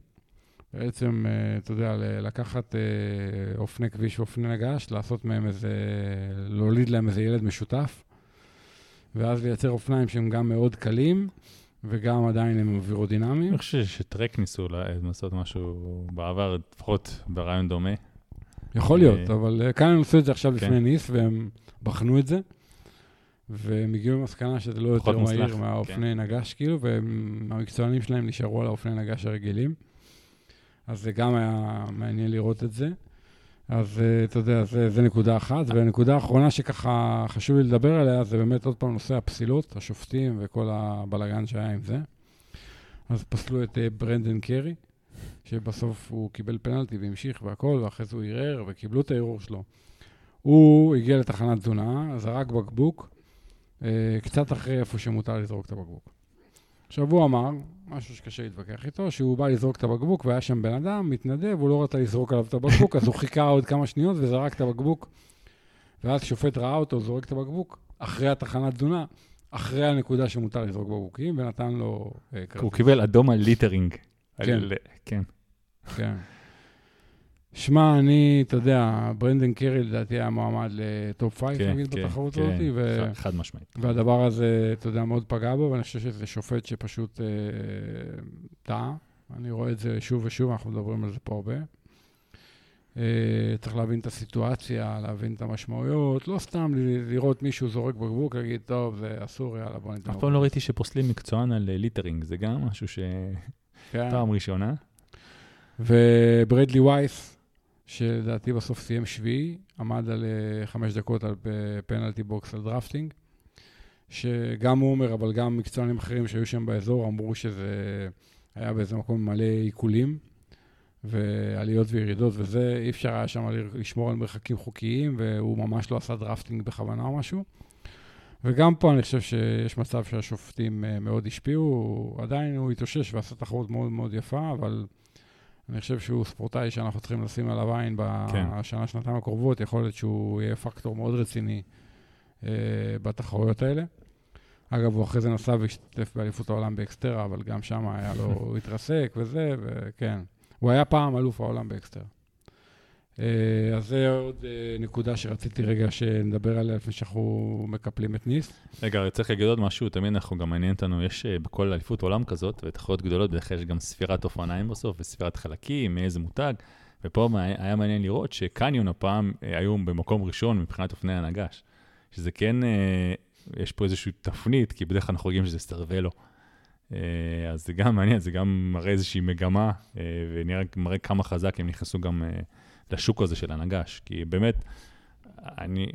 בעצם, אתה יודע, לקחת אופני כביש ואופני נגש, לעשות מהם איזה, להוליד להם איזה ילד משותף, ואז לייצר אופניים שהם גם מאוד קלים, וגם עדיין הם אווירודינמיים. אני חושב שטרק ניסו לעשות משהו בעבר, לפחות ברעיון דומה. יכול להיות, אה, אבל אה, כאן הם עשו את זה עכשיו לפני כן. ניס, והם בחנו את זה, והם הגיעו למסקנה שזה לא יותר מהיר מהאופני כן. נגש, כאילו, והמקצוענים שלהם נשארו על האופני נגש הרגילים. אז זה גם היה מעניין לראות את זה. אז אה, אתה יודע, זה, זה נקודה אחת. ונקודה האחרונה שככה חשוב לי לדבר עליה, זה באמת עוד פעם נושא הפסילות, השופטים וכל הבלגן שהיה עם זה. אז פסלו את ברנדן קרי, שבסוף הוא קיבל פנלטי והמשיך והכל, ואחרי זה הוא ערער וקיבלו את הערעור שלו. הוא הגיע לתחנת תזונה, זרק בקבוק, אה, קצת אחרי איפה שמותר לזרוק את הבקבוק. עכשיו הוא אמר, משהו שקשה להתווכח איתו, שהוא בא לזרוק את הבקבוק והיה שם בן אדם, מתנדב, הוא לא רצה לזרוק עליו את הבקבוק, אז הוא חיכה עוד כמה שניות וזרק את הבקבוק. ואז שופט ראה אותו זורק את הבקבוק, אחרי התחנת תזונה, אחרי הנקודה שמותר לזרוק בקבוקים, ונתן לו... אה, הוא קיבל אדום על littering. כן. על, כן. שמע, אני, אתה יודע, ברנדן קרי לדעתי היה מועמד ל top five, כן, נגיד, כן, בתחרות כן, הזאת. ו... חד משמעית. והדבר הזה, אתה יודע, מאוד פגע בו, ואני חושב שזה שופט שפשוט אה, טעה. אני רואה את זה שוב ושוב, אנחנו מדברים על זה פה הרבה. אה, צריך להבין את הסיטואציה, להבין את המשמעויות, לא סתם לראות מישהו זורק בקבוק, להגיד, טוב, זה אסור, יאללה, בוא ניתן... אף פעם לא ראיתי שפוסלים מקצוען על littering, זה גם משהו ש... כן. פעם ראשונה. וברדלי וייס, שלדעתי בסוף סיים שביעי, עמד על אה, חמש דקות על penalty box על drafting, שגם הוא אומר, אבל גם מקצוענים אחרים שהיו שם באזור אמרו שזה היה באיזה מקום מלא עיקולים. ועליות וירידות וזה, אי אפשר היה שם לשמור על מרחקים חוקיים, והוא ממש לא עשה drafting בכוונה או משהו. וגם פה אני חושב שיש מצב שהשופטים אה, מאוד השפיעו, עדיין הוא התאושש ועשה תחרות מאוד מאוד יפה, אבל אני חושב שהוא ספורטאי שאנחנו צריכים לשים עליו עין כן. בשנה, שנתיים הקרובות, יכול להיות שהוא יהיה פקטור מאוד רציני אה, בתחרויות האלה. אגב, הוא אחרי זה נסע והשתתף באליפות העולם באקסטרה, אבל גם שם היה לו, הוא התרסק וזה, וכן. הוא היה פעם אלוף העולם באקסטרה. אה, אז זה עוד אה, נקודה שרציתי רגע שנדבר עליה לפני שאנחנו מקפלים את ניס. רגע, צריך להגיד עוד משהו, תמיד אנחנו גם מעניין אותנו, יש אה, בכל אליפות עולם כזאת, ותחרויות גדולות, בדרך כלל יש גם ספירת אופניים בסוף, וספירת חלקים, מאיזה מותג, ופה היה מעניין לראות שקניון הפעם היו במקום ראשון מבחינת אופני הנגש, שזה כן, יש פה איזושהי תפנית, כי בדרך כלל אנחנו רואים שזה סרבלו. אז זה גם מעניין, זה גם מראה איזושהי מגמה, ונראה מראה כמה חזק הם נכנסו גם... לשוק הזה של הנגש. כי באמת, אני,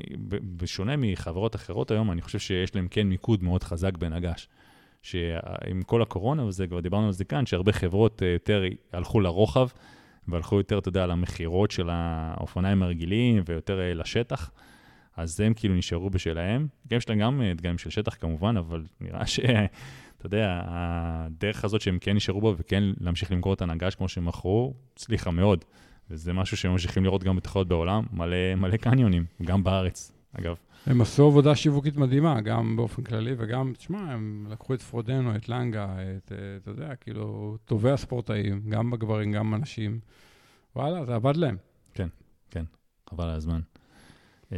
בשונה מחברות אחרות היום, אני חושב שיש להם כן מיקוד מאוד חזק בנגש. שעם כל הקורונה וזה, כבר דיברנו על זה כאן, שהרבה חברות אה, יותר הלכו לרוחב, והלכו יותר, אתה יודע, למכירות של האופניים הרגילים ויותר אה, לשטח. אז הם כאילו נשארו בשלהם. גם יש להם גם אה, דגמים של שטח כמובן, אבל נראה ש... אתה יודע, הדרך הזאת שהם כן נשארו בו וכן להמשיך למכור את הנגש כמו שהם מכרו, הצליחה מאוד. וזה משהו שהם ממשיכים לראות גם בתחרות בעולם, מלא, מלא קניונים, גם בארץ, אגב. הם עשו עבודה שיווקית מדהימה, גם באופן כללי, וגם, תשמע, הם לקחו את פרודנו, את לנגה, את, אתה יודע, כאילו, טובי הספורטאים, גם בגברים, גם בנשים. וואלה, זה עבד להם. כן, כן, חבל על הזמן. Uh,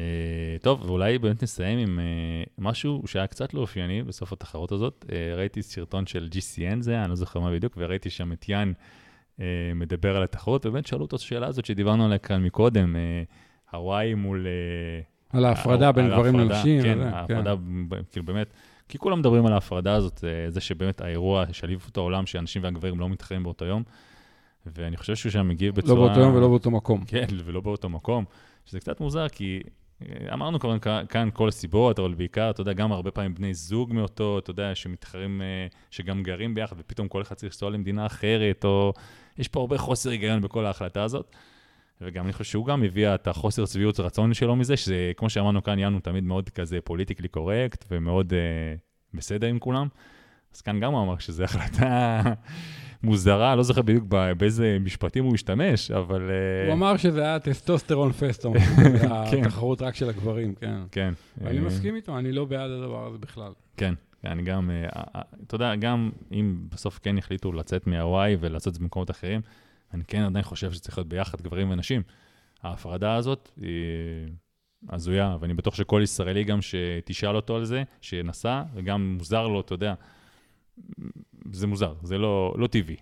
טוב, ואולי באמת נסיים עם uh, משהו שהיה קצת לא אופייני בסוף התחרות הזאת. Uh, ראיתי סרטון של GCN זה, אני לא זוכר מה בדיוק, וראיתי שם את יאן מדבר על התחרות, ובאמת שאלו אותו את השאלה הזאת שדיברנו עליה כאן מקודם, uh, הוואי מול... Uh, על ההפרדה בין גברים לנשים. כן, ההפרדה, כן. כאילו באמת, כי כולם מדברים על ההפרדה הזאת, זה שבאמת האירוע של אליפות העולם, שאנשים והגברים לא מתחרים באותו יום, ואני חושב שהוא שם מגיב בצורה... לא באותו יום ולא באותו מקום. כן, ולא באותו מקום, שזה קצת מוזר, כי אמרנו כבר כאן כל הסיבות, אבל בעיקר, אתה יודע, גם הרבה פעמים בני זוג מאותו, אתה יודע, שמתחרים, אה, שגם גרים ביחד, ופתאום כל אחד צריך לנסוע למדינה אחרת, או... יש פה הרבה חוסר היגיון בכל ההחלטה הזאת. וגם אני חושב שהוא גם הביא את החוסר שביעות רצון שלו מזה, שזה, כמו שאמרנו כאן, יאן תמיד מאוד כזה politically correct, ומאוד uh, בסדר עם כולם. אז כאן גם הוא אמר שזו החלטה מוזרה, לא זוכר בדיוק באיזה משפטים הוא השתמש, אבל... הוא אמר שזה היה testosterone fest, כן. התחרות רק של הגברים, כן. כן. אני מסכים איתו, אני לא בעד הדבר הזה בכלל. כן, אני גם, אתה יודע, גם אם בסוף כן יחליטו לצאת מהוואי ולעשות את זה במקומות אחרים, אני כן עדיין חושב שצריך להיות ביחד גברים ונשים. ההפרדה הזאת היא הזויה, ואני בטוח שכל ישראלי גם שתשאל אותו על זה, שנסע, וגם מוזר לו, אתה יודע, זה מוזר, זה לא, לא טבעי.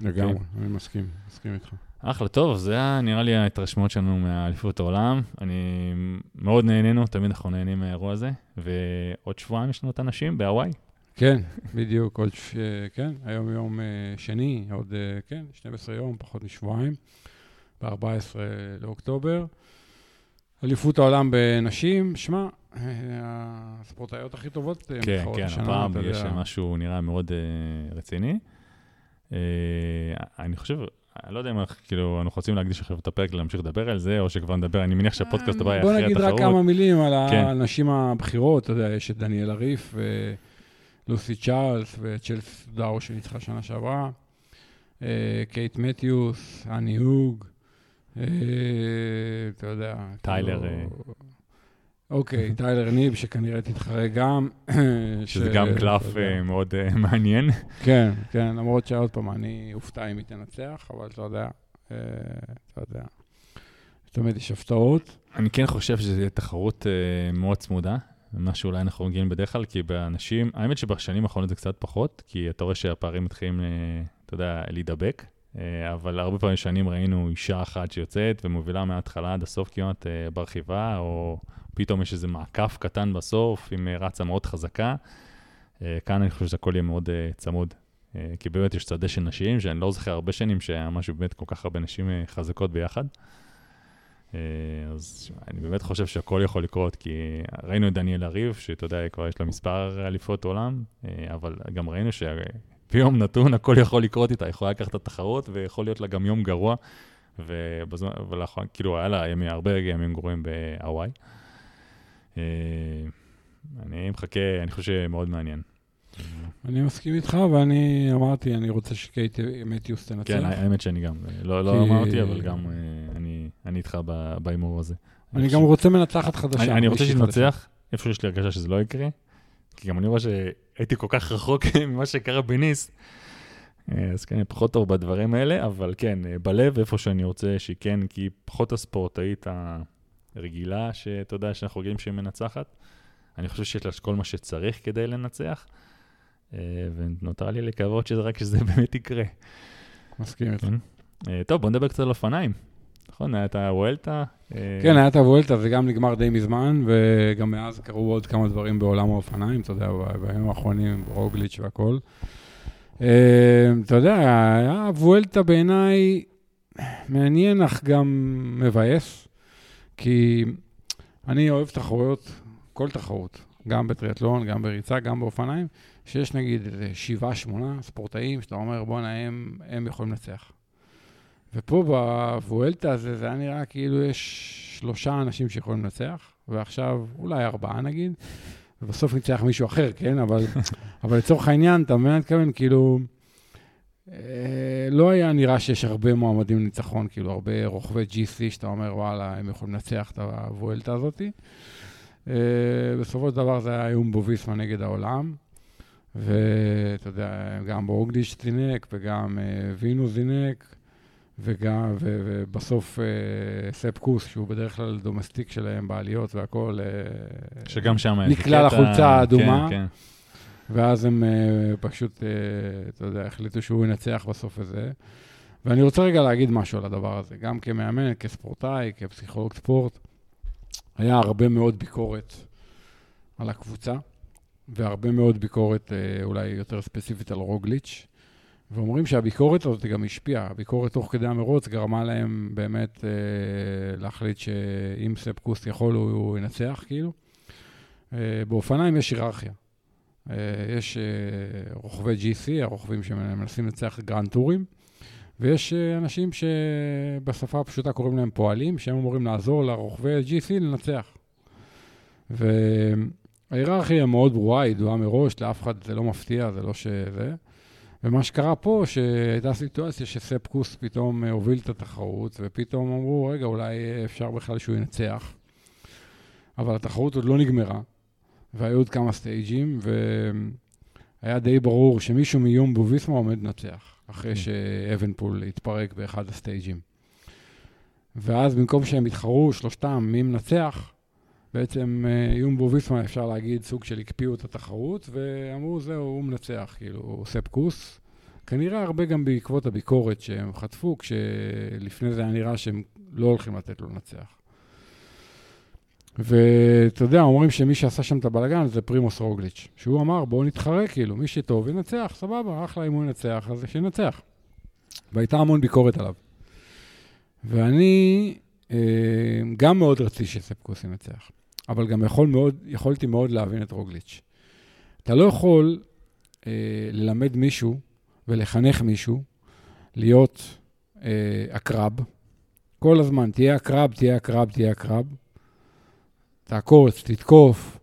לגמרי, כן. אני מסכים, מסכים איתך. אחלה, טוב, זה היה נראה לי ההתרשמות שלנו מאליפות העולם. אני מאוד נהנינו, תמיד אנחנו נהנים מהאירוע הזה, ועוד שבועיים יש לנו את הנשים בהוואי. כן, בדיוק, עוד, ש... כן, היום יום אה, שני, עוד, אה, כן, 12 יום, פחות משבועיים, ב-14 לאוקטובר. אליפות העולם בנשים, שמע, הספורטאיות הכי טובות כן, כן. כן, הפעם יש משהו נראה מאוד uh, רציני. Uh, אני חושב, אני לא יודע אם כאילו, אנחנו רוצים להקדיש עכשיו את הפרק להמשיך לדבר על זה, או שכבר נדבר, אני מניח שהפודקאסט הבא יהיה אחרי התחרות. בוא נגיד רק כמה מילים על כן. הנשים הבכירות, אתה יודע, יש את דניאל הריף, ולוסי צ'ארלס, וצ'לס דאו שניצחה שנה שעברה, אה, קייט מתיוס, אני הוג, אתה יודע. טיילר. כאילו, אוקיי, טיילר ניב, שכנראה תתחרה גם. שזה גם קלף אה, מאוד אה, מעניין. כן, כן, למרות שעוד פעם, אני אופתע אם היא תנצח, אבל אתה יודע, אה, אתה יודע, תמיד יש הפתעות. אני כן חושב שזו תהיה תחרות מאוד צמודה, מה שאולי אנחנו רגילים בדרך כלל, כי באנשים, האמת שבשנים האחרונות זה קצת פחות, כי אתה רואה שהפערים מתחילים, אתה יודע, להידבק. אבל הרבה פעמים שנים ראינו אישה אחת שיוצאת ומובילה מההתחלה עד הסוף כמעט ברכיבה, או פתאום יש איזה מעקף קטן בסוף עם אה, רצה מאוד חזקה. אה, כאן אני חושב שהכל יהיה מאוד אה, צמוד. כי באמת יש צעדי של נשים, שאני לא זוכר הרבה שנים שהיה משהו באמת כל כך הרבה נשים חזקות ביחד. אז אני באמת חושב שהכל יכול לקרות, כי ראינו את דניאל הריב, שאתה יודע, כבר יש לה מספר אליפות עולם, אבל גם ראינו שביום נתון הכל יכול לקרות איתה, יכולה לקחת את התחרות, ויכול להיות לה גם יום גרוע, ובזמן, ולאחר, כאילו היה לה ימי, הרבה ימים גרועים בהוואי. אה, אני מחכה, אני חושב שמאוד מעניין. אני מסכים איתך, ואני אמרתי, אני רוצה שקייט מתיוס תנצח. כן, האמת שאני גם, לא, לא אמרתי, אבל גם אה, אני, אני איתך בהימור הזה. אני, אני גם רוצה מנצחת חדשה. אני, אני רוצה שתנצח, איפה יש לי הרגשה שזה לא יקרה, כי גם אני רואה שהייתי כל כך רחוק ממה שקרה בניס, אה, אז כן, פחות טוב בדברים האלה, אבל כן, בלב, איפה שאני רוצה שהיא כן, כי היא פחות הספורטאית ה... רגילה, שאתה יודע, שאנחנו רגילים שהיא מנצחת. אני חושב שיש לה כל מה שצריך כדי לנצח, אה, ונותר לי לקוות שזה רק שזה באמת יקרה. מסכים איתך. כן. אה, טוב, בוא נדבר קצת על אופניים. נכון, היה את הוולטה. אה, כן, היה את הוולטה, זה גם נגמר די מזמן, וגם מאז קרו עוד כמה דברים בעולם האופניים, אתה יודע, בימים האחרונים, רוגליץ' והכול. אתה יודע, היה וולטה בעיניי מעניין, אך גם מבאס. כי אני אוהב תחרויות, כל תחרות, גם בטריאטלון, גם בריצה, גם באופניים, שיש נגיד שבעה, שמונה ספורטאים, שאתה אומר, בואנה, הם, הם יכולים לנצח. ופה בוולטה הזה, זה היה נראה כאילו יש שלושה אנשים שיכולים לנצח, ועכשיו אולי ארבעה נגיד, ובסוף ניצח מישהו אחר, כן? אבל, אבל לצורך העניין, אתה מבין? מתכוון, כאילו... אה, לא היה נראה שיש הרבה מועמדים לניצחון, כאילו הרבה רוכבי GC שאתה אומר, וואלה, הם יכולים לנצח את הוולטה הזאת. אה, בסופו של דבר זה היה איום בוביסמה נגד העולם, ואתה יודע, גם ברוגדיש זינק וגם אה, וינו זינק, וגם, ו, ובסוף אה, ספקוס, שהוא בדרך כלל דומסטיק שלהם בעליות והכול, אה, שגם שם נקלע לחולצה האדומה. כן, כן. ואז הם אה, פשוט, אה, אתה יודע, החליטו שהוא ינצח בסוף הזה. ואני רוצה רגע להגיד משהו על הדבר הזה, גם כמאמן, כספורטאי, כפסיכולוג ספורט. היה הרבה מאוד ביקורת על הקבוצה, והרבה מאוד ביקורת אה, אולי יותר ספציפית על רוגליץ', ואומרים שהביקורת הזאת גם השפיעה. הביקורת תוך כדי המרוץ גרמה להם באמת אה, להחליט שאם ספקוס יכול, הוא, הוא ינצח, כאילו. אה, באופניים יש היררכיה. אה, יש אה, רוכבי GC, הרוכבים שמנסים לנצח grand טורים, ויש אה, אנשים שבשפה הפשוטה קוראים להם פועלים, שהם אמורים לעזור לרוכבי GC לנצח. וההיררכיה מאוד ברורה, ידועה מראש, לאף אחד זה לא מפתיע, זה לא שזה. ומה שקרה פה, שהייתה סיטואציה שספ קוס פתאום הוביל את התחרות, ופתאום אמרו, רגע, אולי אפשר בכלל שהוא ינצח. אבל התחרות עוד לא נגמרה, והיו עוד כמה סטייג'ים, והיה די ברור שמישהו מיום בוביסמה עומד לנצח, אחרי שאבנפול התפרק באחד הסטייג'ים. ואז במקום שהם יתחרו, שלושתם, מי מנצח, בעצם אה, יומבו ויסמה, אפשר להגיד, סוג של הקפיאו את התחרות, ואמרו, זהו, הוא מנצח, כאילו, ספקוס. כנראה הרבה גם בעקבות הביקורת שהם חטפו, כשלפני זה היה נראה שהם לא הולכים לתת לו לנצח. ואתה יודע, אומרים שמי שעשה שם את הבלאגן זה פרימוס רוגליץ', שהוא אמר, בואו נתחרה, כאילו, מי שטוב ינצח, סבבה, אחלה אם הוא ינצח, אז שינצח. והייתה המון ביקורת עליו. ואני אה, גם מאוד רציתי שספקוס ינצח, אבל גם יכול מאוד, יכולתי מאוד להבין את רוגליץ'. אתה לא יכול אה, ללמד מישהו ולחנך מישהו להיות אה, עקרב. כל הזמן, תהיה עקרב, תהיה עקרב, תהיה עקרב. תעקוץ, תתקוף,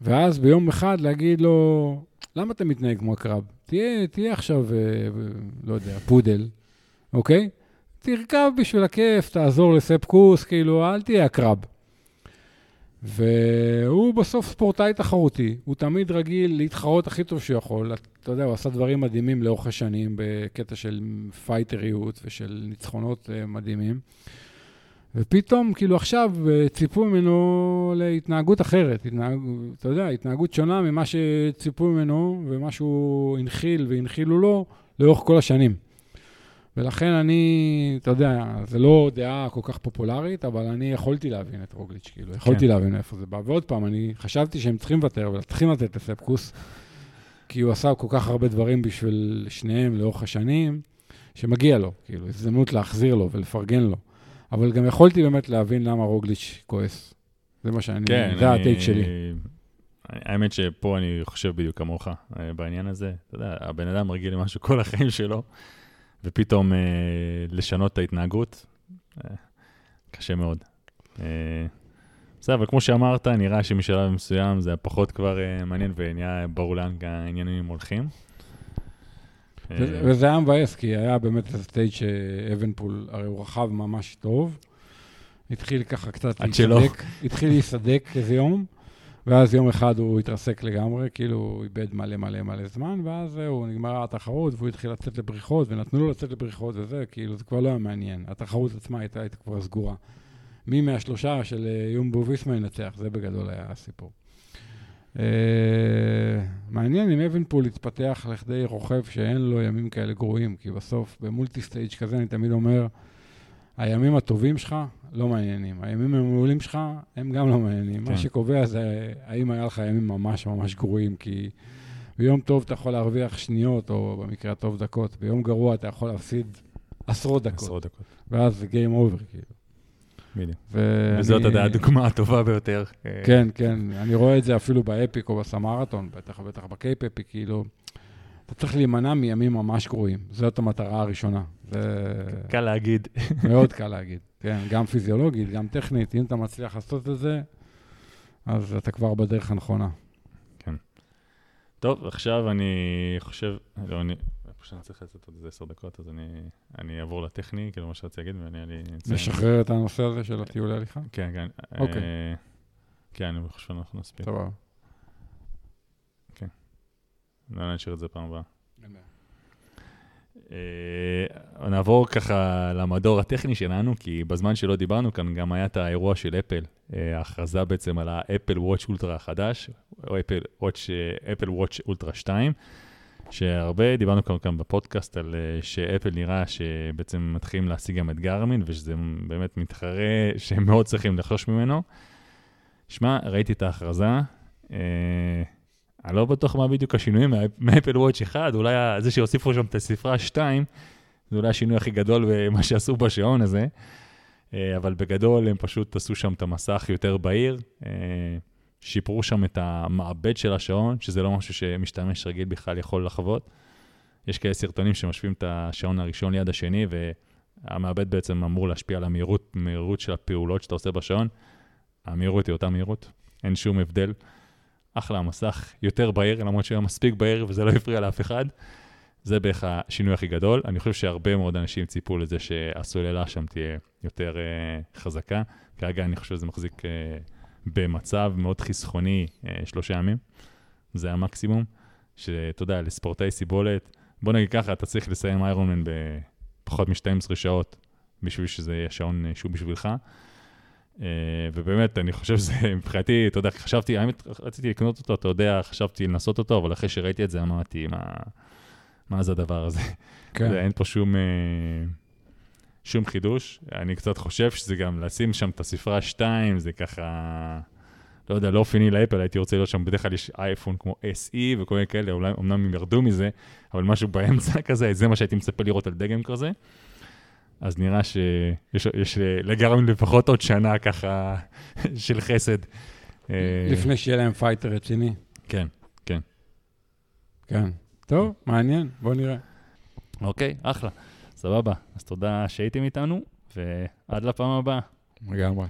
ואז ביום אחד להגיד לו, למה אתה מתנהג כמו עקרב? תהיה, תהיה עכשיו, אה, לא יודע, פודל, אוקיי? תרכב בשביל הכיף, תעזור לספקוס, כאילו, אל תהיה עקרב. והוא בסוף ספורטאי תחרותי, הוא תמיד רגיל להתחרות הכי טוב שהוא יכול. אתה יודע, הוא עשה דברים מדהימים לאורך השנים בקטע של פייטריות ושל ניצחונות אה, מדהימים. ופתאום, כאילו עכשיו, אה, ציפו ממנו להתנהגות אחרת, התנהג, אתה יודע, התנהגות שונה ממה שציפו ממנו ומה שהוא הנחיל והנחילו לו לאורך כל השנים. ולכן אני, אתה יודע, זה לא דעה כל כך פופולרית, אבל אני יכולתי להבין את רוגליץ', כאילו, יכולתי כן. להבין איפה זה בא. ועוד פעם, אני חשבתי שהם צריכים לוותר וצריכים לתת לספקוס, כי הוא עשה כל כך הרבה דברים בשביל שניהם לאורך השנים, שמגיע לו, כאילו, הזדמנות להחזיר לו ולפרגן לו. אבל גם יכולתי באמת להבין למה רוגליץ' כועס. זה מה שאני, כן, זה הטייק שלי. האמת שפה אני חושב בדיוק כמוך אה, בעניין הזה. אתה יודע, הבן אדם רגיל למשהו כל החיים שלו, ופתאום אה, לשנות את ההתנהגות, אה, קשה מאוד. אה, בסדר, אבל כמו שאמרת, נראה שמשלב מסוים זה פחות כבר אה, מעניין ונהיה ברור לאן העניינים הולכים. אה, וזה היה מבאס, כי היה באמת איזה stage שאבנפול, הרי הוא רכב ממש טוב. התחיל ככה קצת להיסדק, התחיל להיסדק איזה יום, ואז יום אחד הוא התרסק לגמרי, כאילו הוא איבד מלא מלא מלא זמן, ואז זהו, נגמרה התחרות, והוא התחיל לצאת לבריחות, ונתנו לו לצאת לבריחות וזה, כאילו זה כבר לא היה מעניין. התחרות עצמה הייתה, הייתה כבר סגורה. מי מהשלושה של אה, יומבו ויסמה ינצח, זה בגדול היה הסיפור. Uh, מעניין אם אבנפול יתפתח לכדי רוכב שאין לו ימים כאלה גרועים, כי בסוף ב multi-stage כזה אני תמיד אומר, הימים הטובים שלך לא מעניינים, הימים המעולים שלך הם גם לא מעניינים. כן. מה שקובע זה האם היה לך ימים ממש ממש גרועים, כי ביום טוב אתה יכול להרוויח שניות, או במקרה הטוב דקות, ביום גרוע אתה יכול להפסיד עשרות דקות. עשרות דקות. ואז זה Game over, כאילו. בדיוק. וזאת, יודע, הדוגמה הטובה ביותר. כן, כן, אני רואה את זה אפילו באפיק או בסמרתון, בטח ובטח בקייפ אפיק, כאילו, אתה צריך להימנע מימים ממש גרועים. זאת המטרה הראשונה. זה... קל להגיד. מאוד קל להגיד, כן, גם פיזיולוגית, גם טכנית, אם אתה מצליח לעשות את זה, אז אתה כבר בדרך הנכונה. כן. טוב, עכשיו אני חושב, לא, אני, איפה שאני צריך לעשות עוד איזה עשר דקות, אז אני, אני אעבור לטכני, כאילו מה שרציתי להגיד, ואני... אני נשחרר את הנושא הזה של הטיולי הליכה? כן, כן. אוקיי. אה, כן, אני חושב שאנחנו נספיק. טוב. לא נשאיר את זה פעם הבאה. אה, נעבור ככה למדור הטכני שלנו, כי בזמן שלא דיברנו כאן גם היה את האירוע של אפל, אה, ההכרזה בעצם על האפל וואץ' אולטרה החדש, או אפל וואץ', אפל וואץ' אולטרה 2, שהרבה דיברנו כאן, כאן בפודקאסט על אה, שאפל נראה שבעצם מתחילים להשיג גם את גרמין, ושזה באמת מתחרה שהם מאוד צריכים לחשוש ממנו. שמע, ראיתי את ההכרזה, אני לא בטוח מה בדיוק השינויים מאפל וואץ' 1, אולי זה שהוסיפו שם את הספרה 2, זה אולי השינוי הכי גדול במה שעשו בשעון הזה, אה, אבל בגדול הם פשוט עשו שם את המסך יותר בהיר, אה, שיפרו שם את המעבד של השעון, שזה לא משהו שמשתמש רגיל בכלל יכול לחוות. יש כאלה סרטונים שמשווים את השעון הראשון ליד השני, והמעבד בעצם אמור להשפיע על המהירות, המהירות של הפעולות שאתה עושה בשעון. המהירות היא אותה מהירות, אין שום הבדל. אחלה המסך, יותר בהיר, למרות שהוא היה מספיק בהיר וזה לא הפריע לאף אחד. זה בערך השינוי הכי גדול. אני חושב שהרבה מאוד אנשים ציפו לזה שהסוללה שם תהיה יותר uh, חזקה. כרגע אני חושב שזה מחזיק uh, במצב מאוד חסכוני uh, שלושה ימים. זה המקסימום, שאתה יודע, לספורטאי סיבולת, בוא נגיד ככה, אתה צריך לסיים איירונמן בפחות מ-12 שעות בשביל שזה יהיה שעון שהוא בשבילך. אה, ובאמת, אני חושב שזה, מבחינתי, אתה יודע, חשבתי, האמת, רציתי לקנות אותו, אתה יודע, חשבתי לנסות אותו, אבל אחרי שראיתי את זה, אמרתי, מה, מה זה הדבר הזה? כן. זה, אין פה שום, אה, שום חידוש. אני קצת חושב שזה גם לשים שם את הספרה 2, זה ככה, לא יודע, לא אופייני לאפל, הייתי רוצה להיות שם, בדרך כלל יש אייפון כמו SE וכל מיני כאלה, אולי, אמנם הם ירדו מזה, אבל משהו באמצע כזה, זה מה שהייתי מצפה לראות על דגם כזה. אז נראה שיש יש לגרמין לפחות עוד שנה ככה של חסד. אה, לפני שיהיה להם fighter רציני. כן, כן. כן. טוב, מעניין, בוא נראה. אוקיי, אחלה. סבבה. אז תודה שהייתם איתנו, ועד לפעם הבאה. לגמרי.